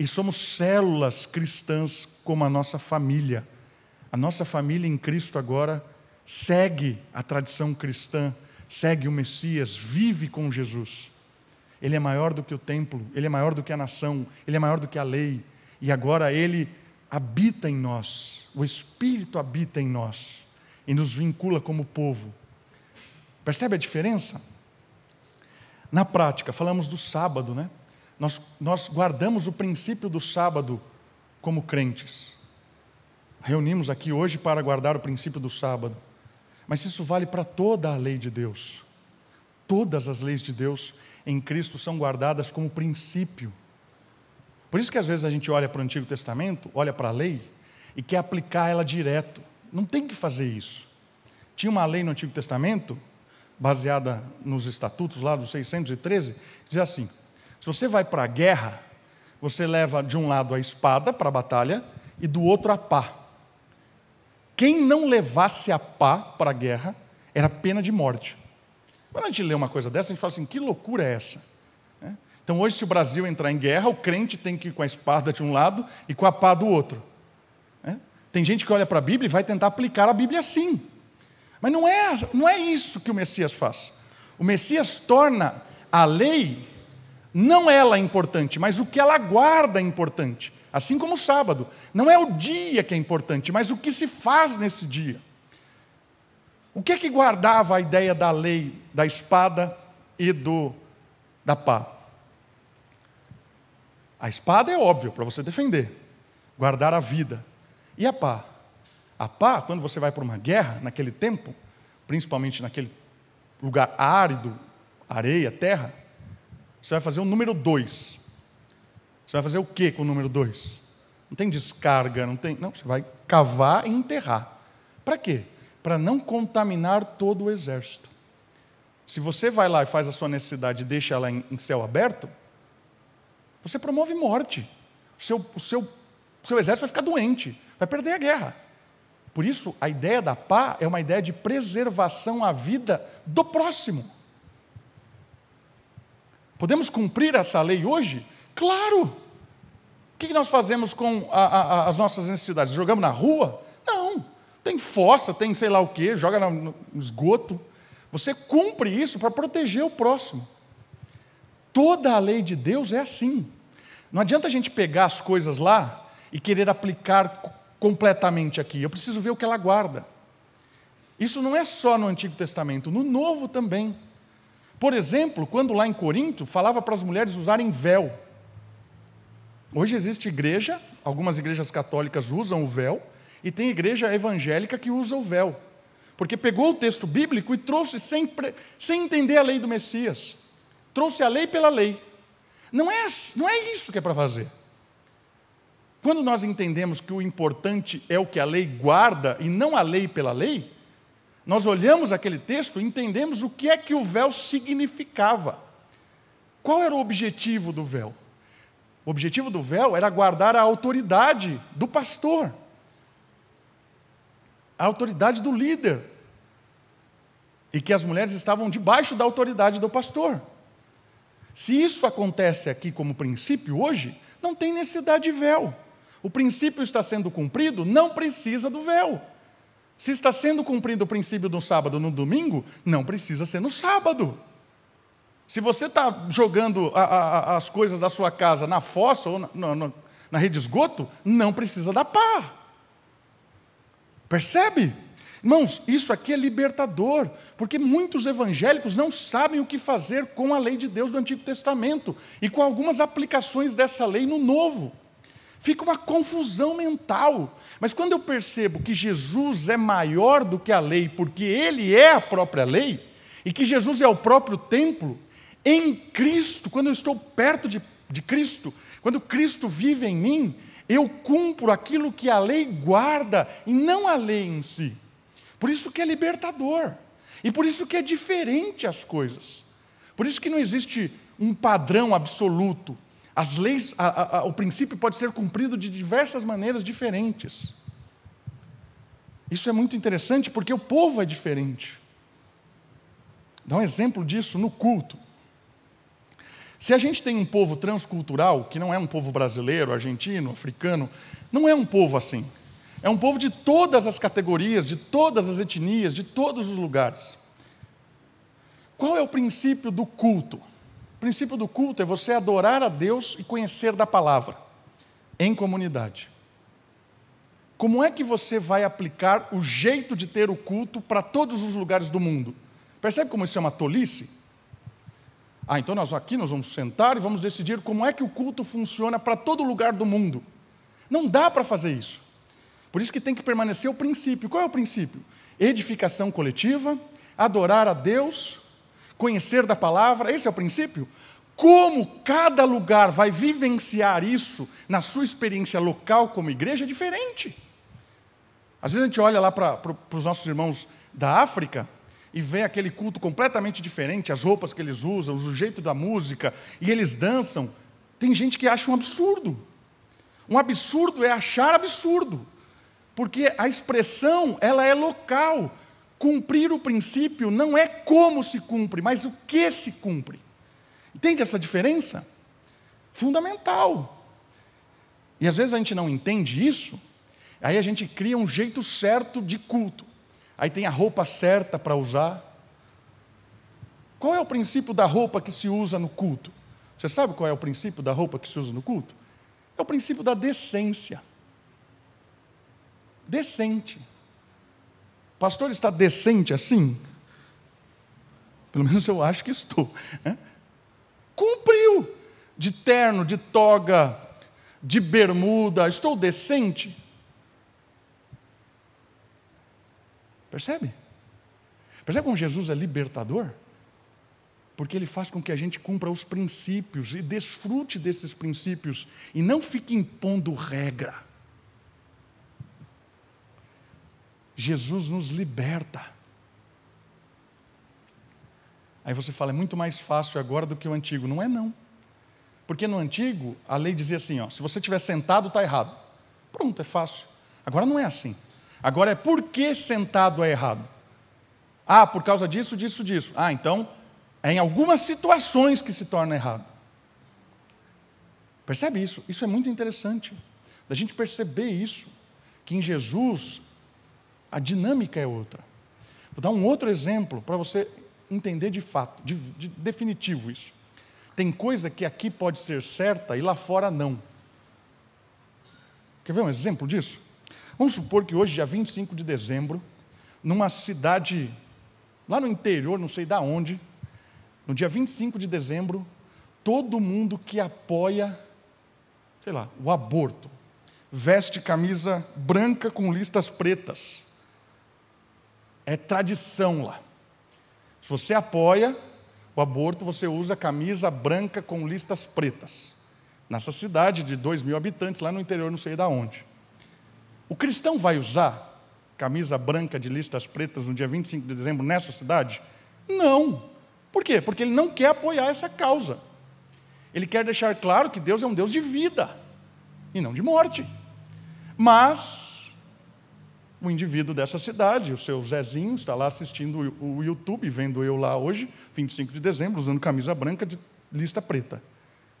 e somos células cristãs como a nossa família. A nossa família em Cristo agora segue a tradição cristã, segue o Messias, vive com Jesus. Ele é maior do que o templo, ele é maior do que a nação, ele é maior do que a lei, e agora ele habita em nós, o Espírito habita em nós e nos vincula como povo. Percebe a diferença? Na prática, falamos do sábado, né? Nós, nós guardamos o princípio do sábado como crentes. Reunimos aqui hoje para guardar o princípio do sábado. Mas isso vale para toda a lei de Deus. Todas as leis de Deus em Cristo são guardadas como princípio. Por isso que às vezes a gente olha para o Antigo Testamento, olha para a lei e quer aplicar ela direto. Não tem que fazer isso. Tinha uma lei no Antigo Testamento, baseada nos estatutos lá dos 613, que dizia assim: se você vai para a guerra, você leva de um lado a espada para a batalha e do outro a pá. Quem não levasse a pá para a guerra era pena de morte. Quando a gente lê uma coisa dessa, a gente fala assim: que loucura é essa? Né? Então, hoje, se o Brasil entrar em guerra, o crente tem que ir com a espada de um lado e com a pá do outro. Né? Tem gente que olha para a Bíblia e vai tentar aplicar a Bíblia assim. Mas não é, não é isso que o Messias faz. O Messias torna a lei, não ela importante, mas o que ela guarda é importante. Assim como o sábado. Não é o dia que é importante, mas o que se faz nesse dia. O que é que guardava a ideia da lei, da espada e do da pá? A espada é óbvio para você defender, guardar a vida. E a pá? A pá, quando você vai para uma guerra, naquele tempo, principalmente naquele lugar árido, areia, terra, você vai fazer o número dois. Você vai fazer o que com o número dois? Não tem descarga, não tem. Não, você vai cavar e enterrar. Para quê? para não contaminar todo o exército. Se você vai lá e faz a sua necessidade e deixa ela em, céu aberto, você promove morte. O seu, o, seu, o seu exército vai ficar doente, vai perder a guerra. Por isso, a ideia da pá é uma ideia de preservação à vida do próximo. Podemos cumprir essa lei hoje? Claro! O que nós fazemos com a, a, as nossas necessidades? Jogamos na rua? Não. Tem fossa, tem sei lá o quê, joga no esgoto. Você cumpre isso para proteger o próximo. Toda a lei de Deus é assim. Não adianta a gente pegar as coisas lá e querer aplicar completamente aqui. Eu preciso ver o que ela guarda. Isso não é só no Antigo Testamento, no Novo também. Por exemplo, quando lá em Corinto falava para as mulheres usarem véu. Hoje existe igreja, algumas igrejas católicas usam o véu, e tem igreja evangélica que usa o véu, porque pegou o texto bíblico e trouxe sem, sem entender a lei do Messias. Trouxe a lei pela lei. Não é, não é isso que é para fazer. Quando nós entendemos que o importante é o que a lei guarda e não a lei pela lei, nós olhamos aquele texto e entendemos o que é que o véu significava. Qual era o objetivo do véu? O objetivo do véu era guardar a autoridade do pastor a autoridade do líder. E que as mulheres estavam debaixo da autoridade do pastor. Se isso acontece aqui como princípio hoje, não tem necessidade de véu. O princípio está sendo cumprido, não precisa do véu. Se está sendo cumprido o princípio no sábado, no domingo, não precisa ser no sábado. Se você está jogando a, a, as coisas da sua casa na fossa ou na, na, na rede de esgoto, não precisa da pá. Percebe? Irmãos, isso aqui é libertador, porque muitos evangélicos não sabem o que fazer com a lei de Deus do Antigo Testamento e com algumas aplicações dessa lei no Novo. Fica uma confusão mental. Mas quando eu percebo que Jesus é maior do que a lei, porque Ele é a própria lei, e que Jesus é o próprio templo, em Cristo, quando eu estou perto de, de Cristo, quando Cristo vive em mim, eu cumpro aquilo que a lei guarda e não a lei em si. Por isso que é libertador. E por isso que é diferente as coisas. Por isso que não existe um padrão absoluto. As leis, a, a, o princípio pode ser cumprido de diversas maneiras diferentes. Isso é muito interessante porque o povo é diferente. Dá um exemplo disso no culto. Se a gente tem um povo transcultural, que não é um povo brasileiro, argentino, africano, não é um povo assim. É um povo de todas as categorias, de todas as etnias, de todos os lugares. Qual é o princípio do culto? O princípio do culto é você adorar a Deus e conhecer da palavra, em comunidade. Como é que você vai aplicar o jeito de ter o culto para todos os lugares do mundo? Percebe como isso é uma tolice? Ah, então nós aqui nós vamos sentar e vamos decidir como é que o culto funciona para todo lugar do mundo. Não dá para fazer isso. Por isso que tem que permanecer o princípio. Qual é o princípio? Edificação coletiva, adorar a Deus conhecer da palavra, esse é o princípio. Como cada lugar vai vivenciar isso na sua experiência local como igreja é diferente. Às vezes a gente olha lá para, os nossos irmãos da África e vê aquele culto completamente diferente, as roupas que eles usam, o jeito da música, e eles dançam. Tem gente que acha um absurdo. Um absurdo é achar absurdo, porque a expressão ela é local. Cumprir o princípio não é como se cumpre, mas o que se cumpre. Entende essa diferença? Fundamental. E às vezes a gente não entende isso, aí a gente cria um jeito certo de culto. Aí tem a roupa certa para usar. Qual é o princípio da roupa que se usa no culto? Você sabe qual é o princípio da roupa que se usa no culto? É o princípio da decência. Decente pastor está decente assim? Pelo menos eu acho que estou. Né? Cumpriu de terno, de toga, de bermuda, estou decente? Percebe? Percebe como Jesus é libertador? Porque ele faz com que a gente cumpra os princípios e desfrute desses princípios e não fique impondo regra. Jesus nos liberta. Aí você fala, é muito mais fácil agora do que o antigo. Não é não. Porque no antigo, a lei dizia assim, ó, se você estiver sentado, está errado. Pronto, é fácil. Agora não é assim. Agora é por que sentado é errado? Ah, por causa disso, disso, disso. Ah, então é em algumas situações que se torna errado. Percebe isso? Isso é muito interessante. Da gente perceber isso, que em Jesus a dinâmica é outra. Vou dar um outro exemplo para você entender de fato, de, de definitivo isso. Tem coisa que aqui pode ser certa e lá fora não. Quer ver um exemplo disso? Vamos supor que hoje, dia 25 de dezembro, numa cidade lá no interior, não sei da onde, no dia 25 de dezembro, todo mundo que apoia, sei lá, o aborto, veste camisa branca com listas pretas é tradição lá. Se você apoia o aborto, você usa camisa branca com listas pretas. Nessa cidade de 2 mil habitantes, lá no interior, não sei de onde. O cristão vai usar camisa branca de listas pretas no dia 25 de dezembro nessa cidade? Não. Por quê? Porque ele não quer apoiar essa causa. Ele quer deixar claro que Deus é um Deus de vida e não de morte. Mas o indivíduo dessa cidade, o seu Zezinho, está lá assistindo o YouTube, vendo eu lá hoje, 25 de dezembro, usando camisa branca de lista preta.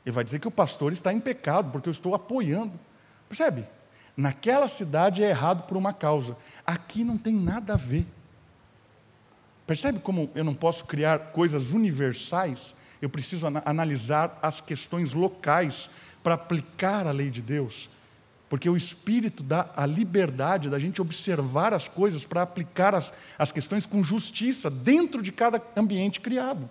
Ele vai dizer que o pastor está em pecado, porque eu estou apoiando. Percebe? Naquela cidade é errado por uma causa. Aqui não tem nada a ver. Percebe como eu não posso criar coisas universais? Eu preciso analisar as questões locais para aplicar a lei de Deus. Porque o Espírito dá a liberdade da gente observar as coisas para aplicar as, as questões com justiça dentro de cada ambiente criado.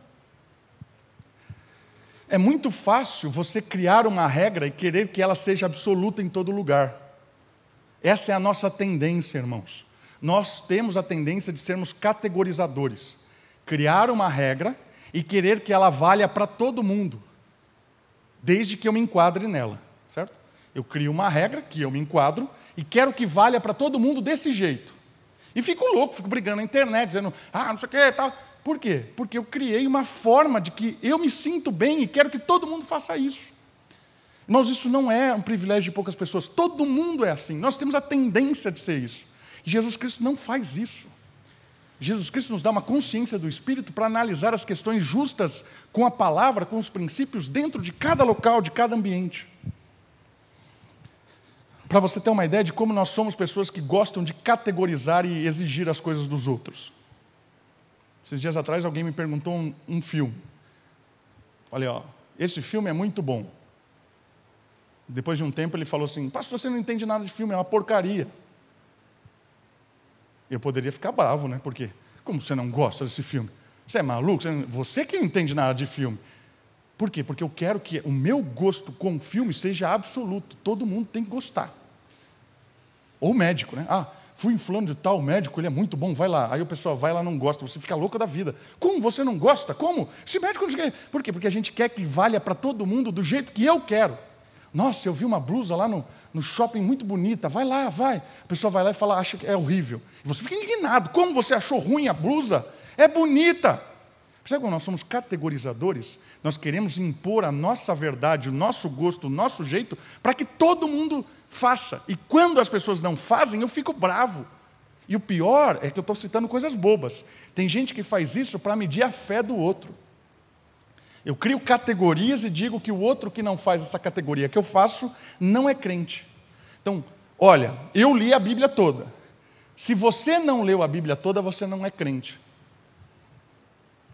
É muito fácil você criar uma regra e querer que ela seja absoluta em todo lugar. Essa é a nossa tendência, irmãos. Nós temos a tendência de sermos categorizadores. Criar uma regra e querer que ela valha para todo mundo, desde que eu me enquadre nela? Eu crio uma regra que eu me enquadro e quero que valha para todo mundo desse jeito. E fico louco, fico brigando na internet, dizendo, ah, não sei o que, tal. Por quê? Porque eu criei uma forma de que eu me sinto bem e quero que todo mundo faça isso. Irmãos, isso não é um privilégio de poucas pessoas. Todo mundo é assim. Nós temos a tendência de ser isso. Jesus Cristo não faz isso. Jesus Cristo nos dá uma consciência do Espírito para analisar as questões justas com a palavra, com os princípios, dentro de cada local, de cada ambiente. Para você ter uma ideia de como nós somos pessoas que gostam de categorizar e exigir as coisas dos outros. Esses dias atrás alguém me perguntou um, um filme. Falei, ó, esse filme é muito bom. Depois de um tempo ele falou assim: Pastor, você não entende nada de filme, é uma porcaria. Eu poderia ficar bravo, né? Porque, como você não gosta desse filme? Você é maluco? Você, você que não entende nada de filme. Por quê? Porque eu quero que o meu gosto com filme seja absoluto. Todo mundo tem que gostar. Ou médico, né? Ah, fui em fulano de tal médico, ele é muito bom, vai lá. Aí o pessoal vai lá não gosta, você fica louca da vida. Como você não gosta? Como? Esse médico não sei Por quê? Porque a gente quer que valha para todo mundo do jeito que eu quero. Nossa, eu vi uma blusa lá no, no shopping muito bonita, vai lá, vai. A pessoa vai lá e fala, acha que é horrível. E você fica indignado. Como você achou ruim a blusa? É bonita. Percebe quando nós somos categorizadores? Nós queremos impor a nossa verdade, o nosso gosto, o nosso jeito, para que todo mundo faça. E quando as pessoas não fazem, eu fico bravo. E o pior é que eu estou citando coisas bobas. Tem gente que faz isso para medir a fé do outro. Eu crio categorias e digo que o outro que não faz essa categoria que eu faço não é crente. Então, olha, eu li a Bíblia toda. Se você não leu a Bíblia toda, você não é crente.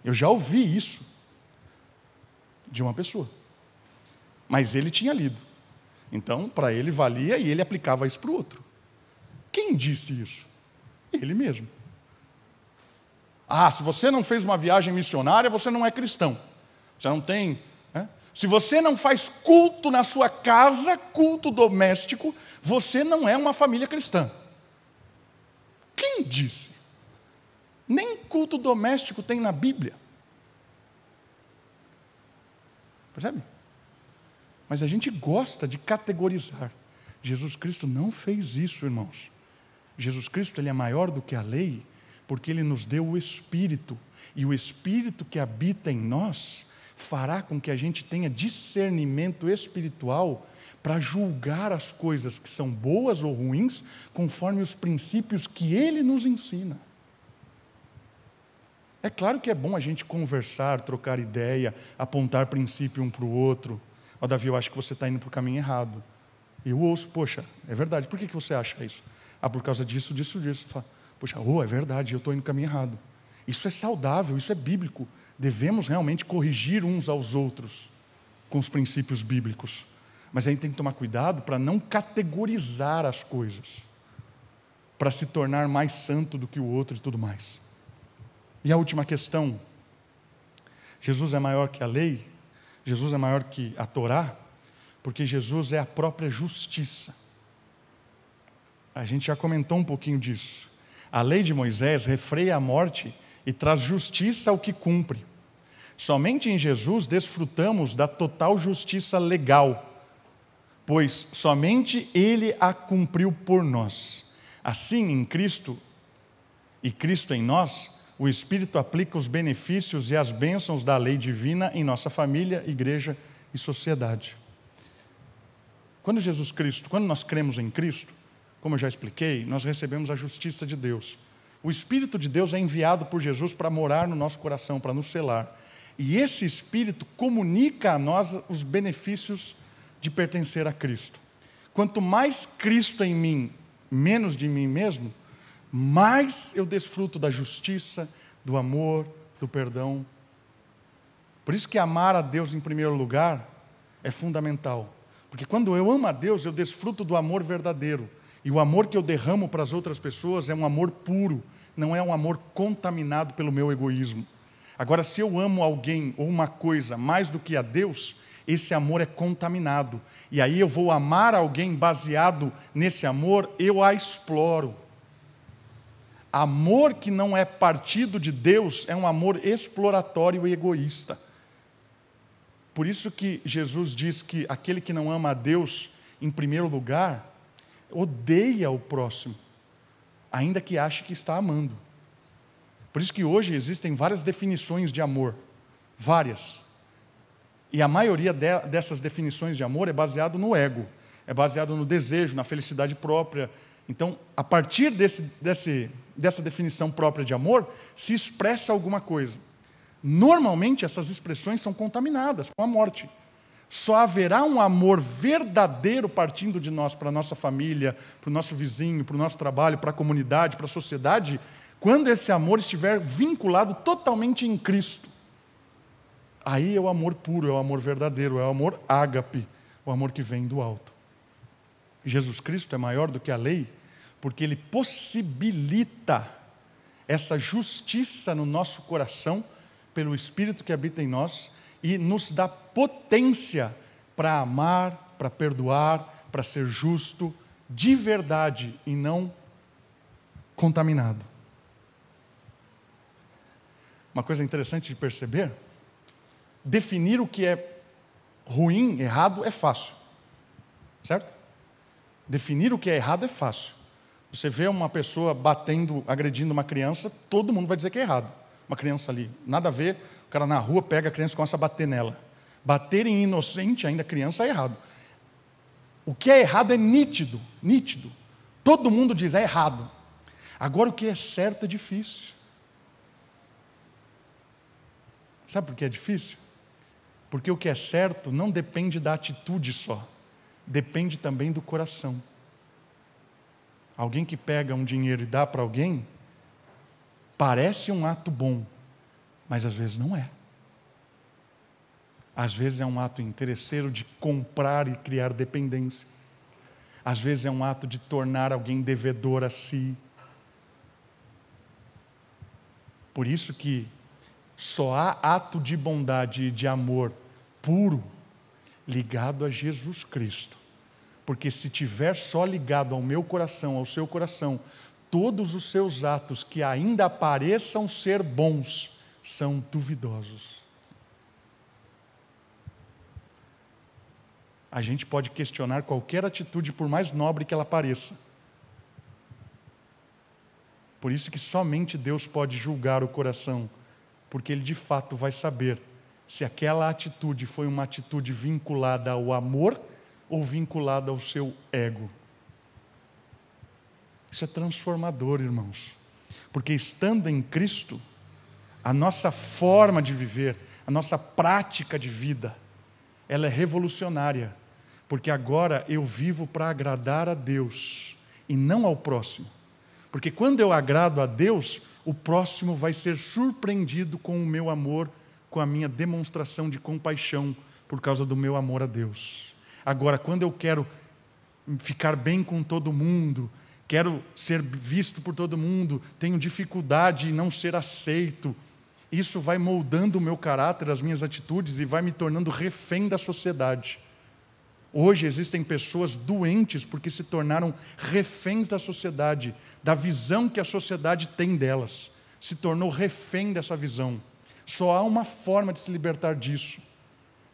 Eu já ouvi isso de uma pessoa. Mas ele tinha lido. Então, para ele valia e ele aplicava isso para o outro. Quem disse isso? Ele mesmo. Ah, se você não fez uma viagem missionária, você não é cristão. Você não tem. Né? Se você não faz culto na sua casa, culto doméstico, você não é uma família cristã. Quem disse? Nem culto doméstico tem na Bíblia. Percebe? Mas a gente gosta de categorizar. Jesus Cristo não fez isso, irmãos. Jesus Cristo ele é maior do que a lei, porque ele nos deu o Espírito, e o Espírito que habita em nós fará com que a gente tenha discernimento espiritual para julgar as coisas que são boas ou ruins, conforme os princípios que ele nos ensina. É claro que é bom a gente conversar, trocar ideia, apontar princípio um para o outro. Ó, oh, Davi, eu acho que você está indo para o caminho errado. Eu ouço, poxa, é verdade, por que, que você acha isso? Ah, por causa disso, disso, disso. Fala, poxa, oh, é verdade, eu estou indo no caminho errado. Isso é saudável, isso é bíblico. Devemos realmente corrigir uns aos outros com os princípios bíblicos. Mas a gente tem que tomar cuidado para não categorizar as coisas, para se tornar mais santo do que o outro e tudo mais. E a última questão: Jesus é maior que a lei? Jesus é maior que a Torá? Porque Jesus é a própria justiça. A gente já comentou um pouquinho disso. A lei de Moisés refreia a morte e traz justiça ao que cumpre. Somente em Jesus desfrutamos da total justiça legal, pois somente Ele a cumpriu por nós. Assim, em Cristo e Cristo em nós, o Espírito aplica os benefícios e as bênçãos da lei divina em nossa família, igreja e sociedade. Quando Jesus Cristo, quando nós cremos em Cristo, como eu já expliquei, nós recebemos a justiça de Deus. O Espírito de Deus é enviado por Jesus para morar no nosso coração, para nos selar. E esse Espírito comunica a nós os benefícios de pertencer a Cristo. Quanto mais Cristo em mim, menos de mim mesmo, mais eu desfruto da justiça, do amor, do perdão. Por isso que amar a Deus em primeiro lugar é fundamental. Porque quando eu amo a Deus, eu desfruto do amor verdadeiro. E o amor que eu derramo para as outras pessoas é um amor puro, não é um amor contaminado pelo meu egoísmo. Agora, se eu amo alguém ou uma coisa mais do que a Deus, esse amor é contaminado. E aí eu vou amar alguém baseado nesse amor, eu a exploro. Amor que não é partido de Deus é um amor exploratório e egoísta. Por isso que Jesus diz que aquele que não ama a Deus, em primeiro lugar, odeia o próximo, ainda que ache que está amando. Por isso que hoje existem várias definições de amor, várias. E a maioria de, dessas definições de amor é baseado no ego, é baseado no desejo, na felicidade própria. Então, a partir desse, desse, dessa definição própria de amor, se expressa alguma coisa. Normalmente, essas expressões são contaminadas com a morte. Só haverá um amor verdadeiro partindo de nós para a nossa família, para o nosso vizinho, para o nosso trabalho, para a comunidade, para a sociedade, quando esse amor estiver vinculado totalmente em Cristo. Aí é o amor puro, é o amor verdadeiro, é o amor ágape, o amor que vem do alto. Jesus Cristo é maior do que a lei, porque ele possibilita essa justiça no nosso coração pelo Espírito que habita em nós e nos dá potência para amar, para perdoar, para ser justo de verdade e não contaminado. Uma coisa interessante de perceber: definir o que é ruim, errado, é fácil, certo? Definir o que é errado é fácil. Você vê uma pessoa batendo, agredindo uma criança, todo mundo vai dizer que é errado uma criança ali. Nada a ver, o cara na rua pega a criança e começa a bater nela. Bater em inocente, ainda criança, é errado. O que é errado é nítido, nítido. Todo mundo diz, é errado. Agora o que é certo é difícil. Sabe por que é difícil? Porque o que é certo não depende da atitude só, depende também do coração. Alguém que pega um dinheiro e dá para alguém, Parece um ato bom, mas às vezes não é. Às vezes é um ato interesseiro de comprar e criar dependência. Às vezes é um ato de tornar alguém devedor a si. Por isso que só há ato de bondade e de amor puro ligado a Jesus Cristo. Porque se tiver só ligado ao meu coração, ao seu coração, todos os seus atos que ainda pareçam ser bons são duvidosos. A gente pode questionar qualquer atitude, por mais nobre que ela pareça. Por isso que somente Deus pode julgar o coração, porque Ele de fato vai saber se aquela atitude foi uma atitude vinculada ao amor ou vinculada ao seu ego. Isso é transformador, irmãos. Porque estando em Cristo, a nossa forma de viver, a nossa prática de vida, ela é revolucionária. Porque agora eu vivo para agradar a Deus e não ao próximo. Porque quando eu agrado a Deus, o próximo vai ser surpreendido com o meu amor, com a minha demonstração de compaixão por causa do meu amor a Deus. Agora, quando eu quero ficar bem com todo mundo, quero ser visto por todo mundo, tenho dificuldade em não ser aceito. Isso vai moldando o meu caráter, as minhas atitudes e vai me tornando refém da sociedade. Hoje existem pessoas doentes porque se tornaram reféns da sociedade, da visão que a sociedade tem delas. Se tornou refém dessa visão. Só há uma forma de se libertar disso: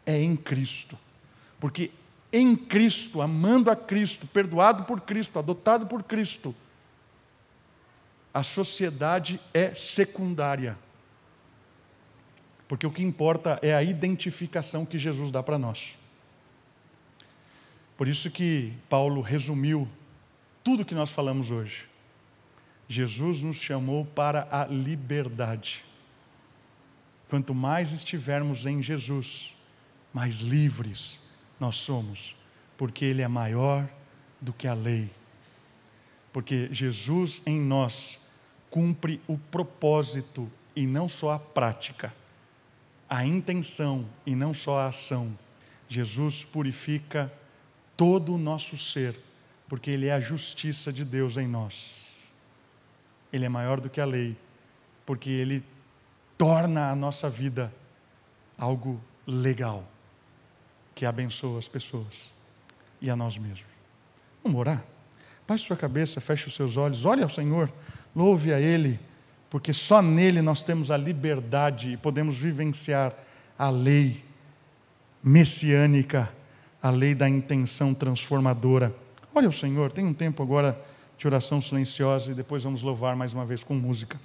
é em Cristo. Porque em Cristo, amando a Cristo, perdoado por Cristo, adotado por Cristo, a sociedade é secundária. Porque o que importa é a identificação que Jesus dá para nós. Por isso que Paulo resumiu tudo que nós falamos hoje. Jesus nos chamou para a liberdade. Quanto mais estivermos em Jesus, mais livres nós somos, porque Ele é maior do que a lei. Porque Jesus em nós cumpre o propósito e não só a prática, a intenção e não só a ação. Jesus purifica todo o nosso ser, porque Ele é a justiça de Deus em nós. Ele é maior do que a lei, porque Ele torna a nossa vida algo legal, que abençoa as pessoas e a nós mesmos. Vamos orar? Baixe sua cabeça, feche os seus olhos, olhe ao Senhor, louve a Ele, porque só nele nós temos a liberdade e podemos vivenciar a lei messiânica, a lei da intenção transformadora. Olha o Senhor, tem um tempo agora de oração silenciosa e depois vamos louvar mais uma vez com música.